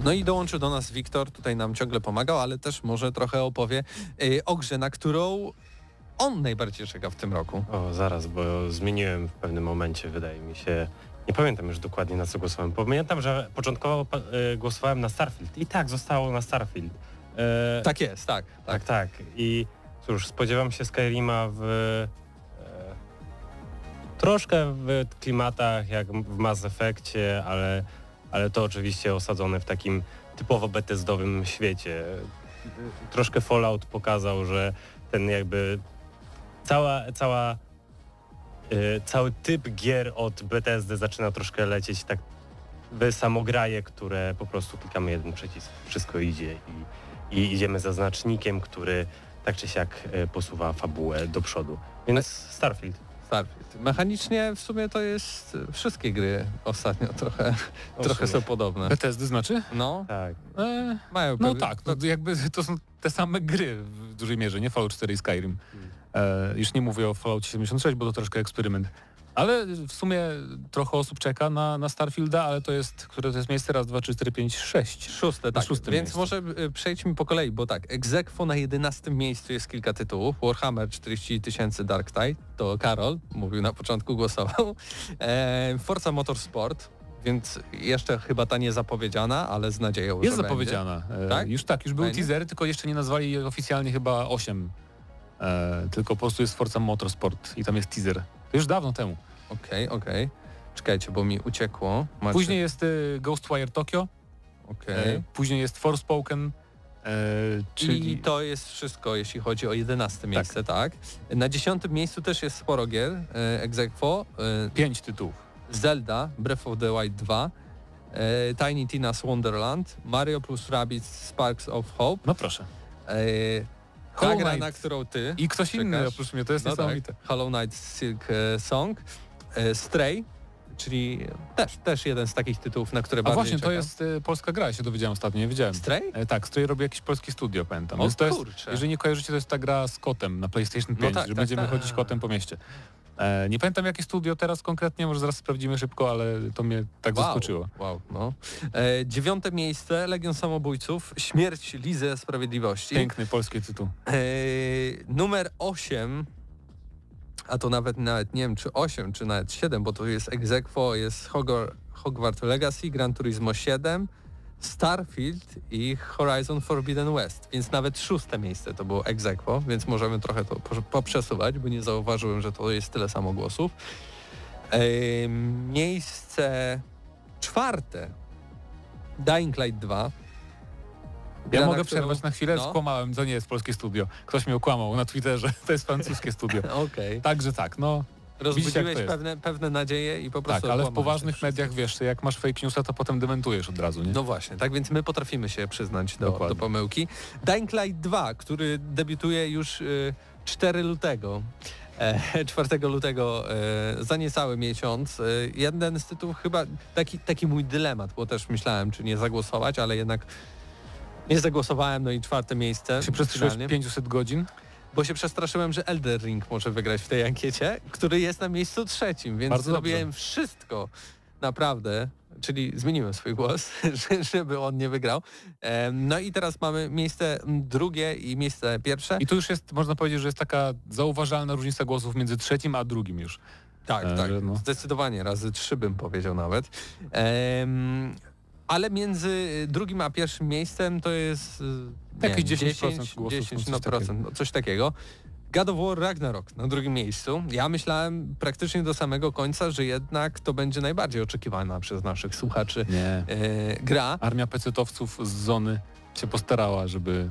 No i dołączy do nas Wiktor, tutaj nam ciągle pomagał, ale też może trochę opowie y, o grze, na którą on najbardziej czeka w tym roku. O, zaraz, bo zmieniłem w pewnym momencie, wydaje mi się. Nie pamiętam już dokładnie na co głosowałem. Pamiętam, że początkowo e, głosowałem na Starfield i tak zostało na Starfield. E, Tak jest, tak. tak, tak. I cóż, spodziewam się Skyrima w e, troszkę w klimatach jak w Mass Effectie, ale, ale to oczywiście osadzone w takim typowo betezdowym świecie. Troszkę Fallout pokazał, że ten jakby cała, cała y, cały typ gier od BTSD zaczyna troszkę lecieć tak w samograje, które po prostu klikamy jeden przycisk, wszystko idzie i, i idziemy za znacznikiem, który tak czy siak y, posuwa fabułę do przodu. Więc Starfield. Starfield. Mechanicznie w sumie to jest wszystkie gry ostatnio trochę, O, trochę są podobne. BTSD znaczy? No, Tak. E, mają no tak, no, jakby to są te same gry w dużej mierze, nie Fallout 4 i Skyrim. E, już nie mówię o Fallout 76, bo to troszkę eksperyment. Ale w sumie trochę osób czeka na, na Starfielda, ale to jest, które to jest miejsce raz, dwa, trzy, cztery, pięć, sześć. Szóste, tak. szóstym Więc miejscu. może y, przejdźmy po kolei, bo tak, Exequo na 11 miejscu jest kilka tytułów. Warhammer 40 tysięcy Dark Tide, to Karol mówił na początku, głosował. E, Forza Motorsport, więc jeszcze chyba ta niezapowiedziana, ale z nadzieją, Jest zapowiedziana. E, Tak? Już tak, już były Fajnie. teasery, tylko jeszcze nie nazwali jej oficjalnie chyba 8. E, tylko po prostu jest Forza Motorsport i tam jest teaser. To już dawno temu. Okej, okej. Czekajcie, bo mi uciekło. Macie... Później jest e, Ghostwire Tokyo, Okej. e, później jest Forspoken, e, czyli... I to jest wszystko, jeśli chodzi o 11 miejsce, tak. Na 10 miejscu też jest sporo gier, e, Exequo, e, Pięć tytułów. Zelda, Breath of the Wild 2, e, Tiny Tina's Wonderland, Mario plus Rabbids Sparks of Hope, No proszę. Ta Hollow gra, Knight. na którą ty I ktoś inny czekasz. oprócz mnie, to jest No niesamowite. tak, Hollow Knight Silk e, Song, e, Stray, czyli też, też jeden z takich tytułów, na które A bardziej właśnie, to czekam. jest e, polska gra, ja się dowiedziałem ostatnio, nie wiedziałem. Stray? E, tak, z której robi jakieś polskie studio, pamiętam. O Więc to jest, kurczę. jeżeli nie kojarzycie, to jest ta gra z kotem na PlayStation 5, tak, że tak, będziemy tak. chodzić kotem po mieście. E, nie pamiętam jakie studio teraz konkretnie, może zaraz sprawdzimy szybko, ale to mnie tak Wow. zaskoczyło. Wow, no. E, dziewiąte miejsce, Legion Samobójców, Śmierć Lizy Sprawiedliwości. Piękny polski tytuł. E, numer 8, a to nawet nawet nie wiem czy 8, czy nawet 7, bo to jest Exequo, jest Hogor, Hogwarts Legacy, Gran Turismo 7, Starfield i Horizon Forbidden West, więc nawet szóste miejsce to było Exequo, więc możemy trochę to po- poprzesuwać, bo nie zauważyłem, że to jest tyle samo głosów. E, miejsce czwarte Dying Light 2. Ja mogę którą- przerwać na chwilę, No. skłamałem, to nie jest polskie studio. Ktoś mnie okłamał na Twitterze, to jest francuskie studio. Okej. Także tak, no Rozbudziłeś pewne, pewne nadzieje i po prostu tak, ale w poważnych mediach wiesz, jak masz fake newsa, to potem dementujesz od razu, nie? No właśnie, tak więc my potrafimy się przyznać do, do pomyłki. Dying Light 2, który debiutuje już y, 4 lutego. E, 4 lutego e, za niecały miesiąc. E, jeden z tytułów chyba, taki, taki mój dylemat, bo też myślałem, czy nie zagłosować, ale jednak nie zagłosowałem, no i czwarte miejsce. się przestraszyłeś finalnie. 500 godzin? Bo się przestraszyłem, że Elder Ring może wygrać w tej ankiecie, który jest na miejscu trzecim, więc Bardzo zrobiłem wszystko naprawdę, czyli zmieniłem swój głos, że- żeby on nie wygrał. No i teraz mamy miejsce drugie i miejsce pierwsze. I tu już jest, można powiedzieć, że jest taka zauważalna różnica głosów między trzecim a drugim już. Tak, E, tak, no. zdecydowanie, razy trzy bym powiedział nawet. Ale między drugim a pierwszym miejscem to jest y, nie Jakieś wiem, 10% 10, głosów, 10 no no, coś takiego. procent, no, coś takiego. God of War Ragnarok na drugim miejscu. Ja myślałem praktycznie do samego końca, że jednak to będzie najbardziej oczekiwana przez naszych słuchaczy Nie. e, gra. Armia pecetowców z zony się postarała, żeby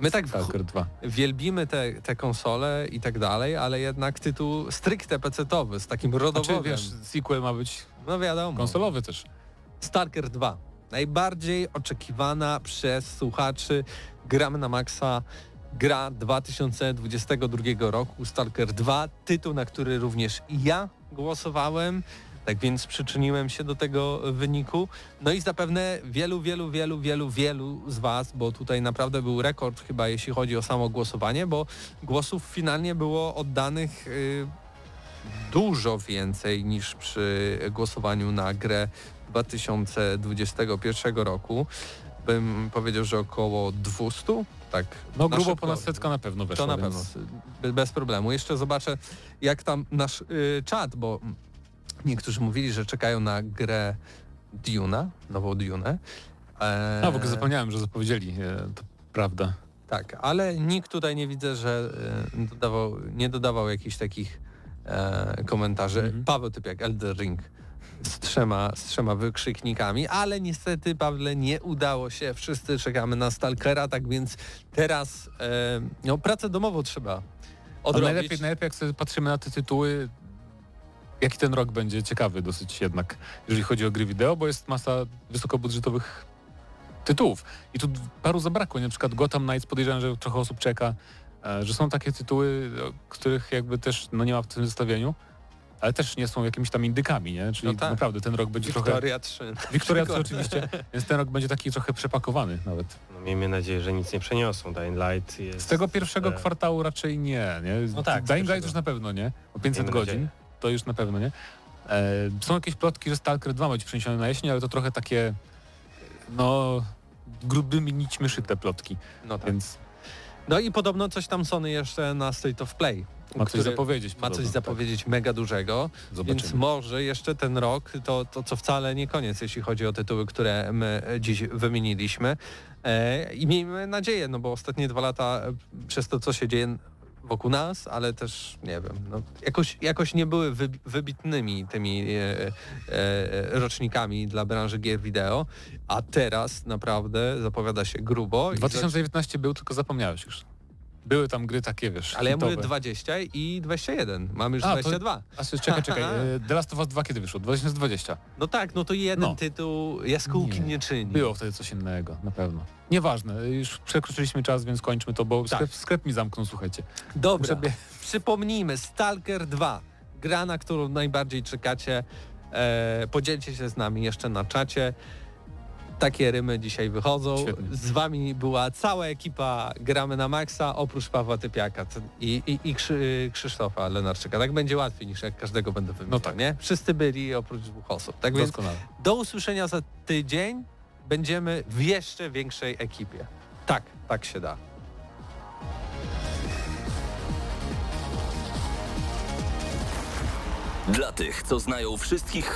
My tak Stalker 2. wielbimy te, te konsole i tak dalej, ale jednak tytuł stricte pecetowy, z takim Znaczy, rodowodem. wiesz, sequel ma być no wiadomo. konsolowy też. Stalker 2. Najbardziej oczekiwana przez słuchaczy gramy na maksa gra 2022 roku Stalker 2, tytuł, na który również ja głosowałem. Tak więc przyczyniłem się do tego wyniku. No i zapewne wielu, wielu, wielu, wielu, wielu z Was, bo tutaj naprawdę był rekord chyba jeśli chodzi o samo głosowanie, bo głosów finalnie było oddanych y, dużo więcej niż przy głosowaniu na grę 2021 roku. Bym powiedział, że około 200, tak. No grubo szybko. ponad setka na pewno weszła. To na więc... pewno, be- bez problemu. Jeszcze zobaczę, jak tam nasz y, czat, bo niektórzy mówili, że czekają na grę Duna, nową Dunę. E, A w ogóle zapomniałem, że zapowiedzieli. e, To prawda. tak, ale nikt tutaj nie widzę, że e, dodawał, nie dodawał jakichś takich e, komentarzy. Mhm. Paweł typ jak Elder Ring z trzema, z trzema wykrzyknikami, ale niestety Pawle nie udało się. Wszyscy czekamy na Stalkera, tak więc teraz e, no, pracę domową trzeba odrobić. najlepiej, najlepiej jak sobie patrzymy na te tytuły, jaki ten rok będzie ciekawy dosyć jednak, jeżeli chodzi o gry wideo, bo jest masa wysokobudżetowych tytułów. I tu paru zabrakło, na przykład Gotham Knights podejrzewam, że trochę osób czeka, e, że są takie tytuły, których jakby też no nie ma w tym zestawieniu, ale też nie są jakimiś tam indykami, nie? Czyli No tak. naprawdę ten rok będzie trochę... Wiktoria 3. Wiktoria przykład. oczywiście, więc ten rok będzie taki trochę przepakowany nawet. No, miejmy nadzieję, że nic nie przeniosą. Dying Light jest... Z tego pierwszego e, kwartału raczej nie, nie? No tak, Dying Light już na pewno nie, o 500 Miejmy godzin, nadzieję. to już na pewno nie. E, są jakieś plotki, że Stalker 2 ma być przeniesiony na jesień, ale to trochę takie, no, grubymi nićmi szyte plotki, No, tak. więc no i podobno coś tam Sony jeszcze na State of Play. Ma coś zapowiedzieć. Ma podobno, coś tak. zapowiedzieć mega dużego, Zobaczymy. więc może jeszcze ten rok, to, to co wcale nie koniec, jeśli chodzi o tytuły, które my dziś wymieniliśmy. E, I miejmy nadzieję, no bo ostatnie dwa lata e, przez to, co się dzieje wokół nas, ale też, nie wiem, no, jakoś, jakoś nie były wybi- wybitnymi tymi e, e, rocznikami dla branży gier wideo, a teraz naprawdę zapowiada się grubo. i 2019 był, tylko zapomniałeś już. Były tam gry takie, wiesz, ale ja mówię hitowe. 20 i 21. Mamy już A, to- 22. A, sy- czekaj, czekaj, e, The Last of Us 2 kiedy wyszło? 2020. No tak, no to jeden No. tytuł jaskółki nie, Nie. czyni. Było wtedy coś innego, na pewno. Nieważne, już przekroczyliśmy czas, więc kończmy to, bo Tak. sklep, sklep mi zamknął, słuchajcie. Dobra, Muszę bie- przypomnijmy, Stalker 2, gra, na którą najbardziej czekacie. E, podzielcie się z nami jeszcze na czacie. Takie rymy dzisiaj wychodzą. Świetnie. Z wami była cała ekipa Gramy na Maxa, oprócz Pawła Typiaka i, i, i Krzy, Krzysztofa Lenarczyka. Tak będzie łatwiej niż jak każdego będę wymieniał, No tak. nie? Wszyscy byli oprócz dwóch osób. Tak więc Doskonale. do usłyszenia za tydzień. Będziemy w jeszcze większej ekipie. Tak, tak się da. Dla tych, co znają wszystkich